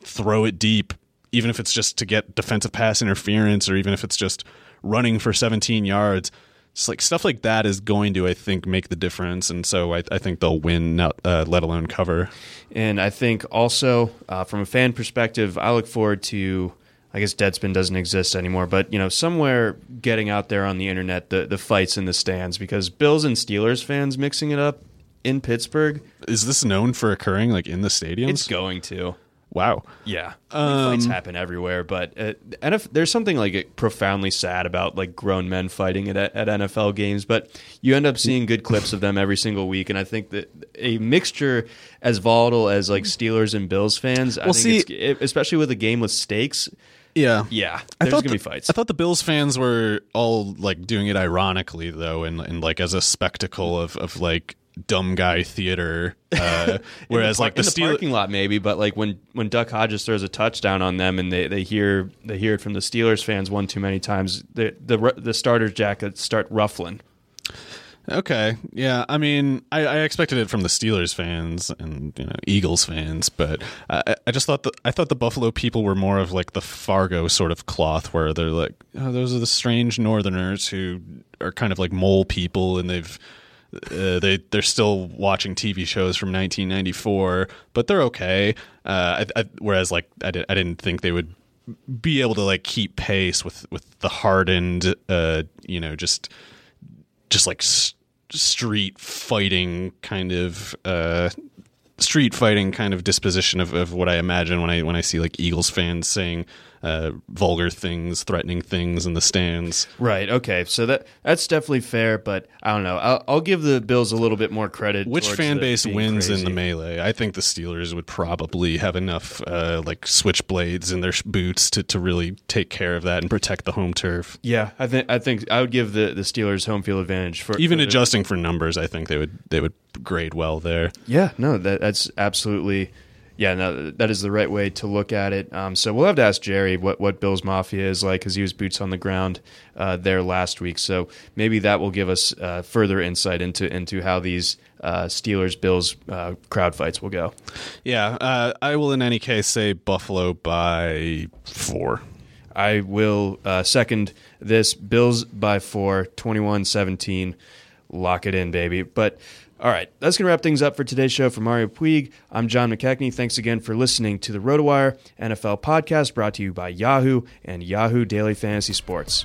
throw it deep, even if it's just to get defensive pass interference or even if it's just running for 17 yards. It's like stuff like that is going to, I think, make the difference, and so I, I think they'll win, not, uh, let alone cover. And I think also uh, from a fan perspective, I look forward to. I guess Deadspin doesn't exist anymore, but you know, somewhere getting out there on the internet the the fights in the stands because Bills and Steelers fans mixing it up in Pittsburgh, Is this known for occurring like in the stadiums? it's going to. wow. Yeah, fights happen everywhere, but uh, NF- there's something like profoundly sad about like grown men fighting at, at NFL games. But you end up seeing good clips of them every single week, and I think that a mixture as volatile as like Steelers and Bills fans, I Well, think see- it's, especially with a game with stakes, Yeah. yeah, I there's thought gonna be fights. I thought the Bills fans were all like doing it ironically though, and, and like as a spectacle of, of like dumb guy theater. Uh, whereas par- like the, in the Steel- parking lot maybe, but like when when Duck Hodges throws a touchdown on them and they, they hear they hear it from the Steelers fans one too many times, the the the starters jackets start ruffling. Okay, yeah. I mean, I, I expected it from the Steelers fans and you know Eagles fans, but I, I just thought the I thought the Buffalo people were more of like the Fargo sort of cloth, where they're like, oh, those are the strange Northerners who are kind of like mole people, and they've uh, they they're still watching TV shows from 1994, but they're okay. Uh, I, I, whereas like I, did, I didn't think they would be able to like keep pace with with the hardened, uh, you know, just just like s- street fighting kind of uh street fighting kind of disposition of, of what I imagine when I when I see like Eagles fans saying uh, vulgar things, threatening things in the stands. Right. Okay. So that that's definitely fair, but I don't know. I'll, I'll give the Bills a little bit more credit. Which fan base wins in the melee? I think the Steelers would probably have enough uh, like switchblades in their boots to, to really take care of that and protect the home turf. Yeah, I think I think I would give the, the Steelers home field advantage for Even for adjusting for numbers, I think they would they would grade well there. Yeah, no, that that's absolutely yeah, no, that is the right way to look at it. Um, so we'll have to ask Jerry what, what Bills Mafia is like because he was boots on the ground uh, there last week. So maybe that will give us uh, further insight into into how these uh, Steelers Bills uh, crowd fights will go. Yeah, uh, I will in any case say Buffalo by four. I will uh, second this Bills by four, 21 17. Lock it in, baby. But all right, that's going to wrap things up for today's show. For Mario Puig, I'm John McKechnie. Thanks again for listening to the RotoWire NFL podcast brought to you by Yahoo and Yahoo Daily Fantasy Sports.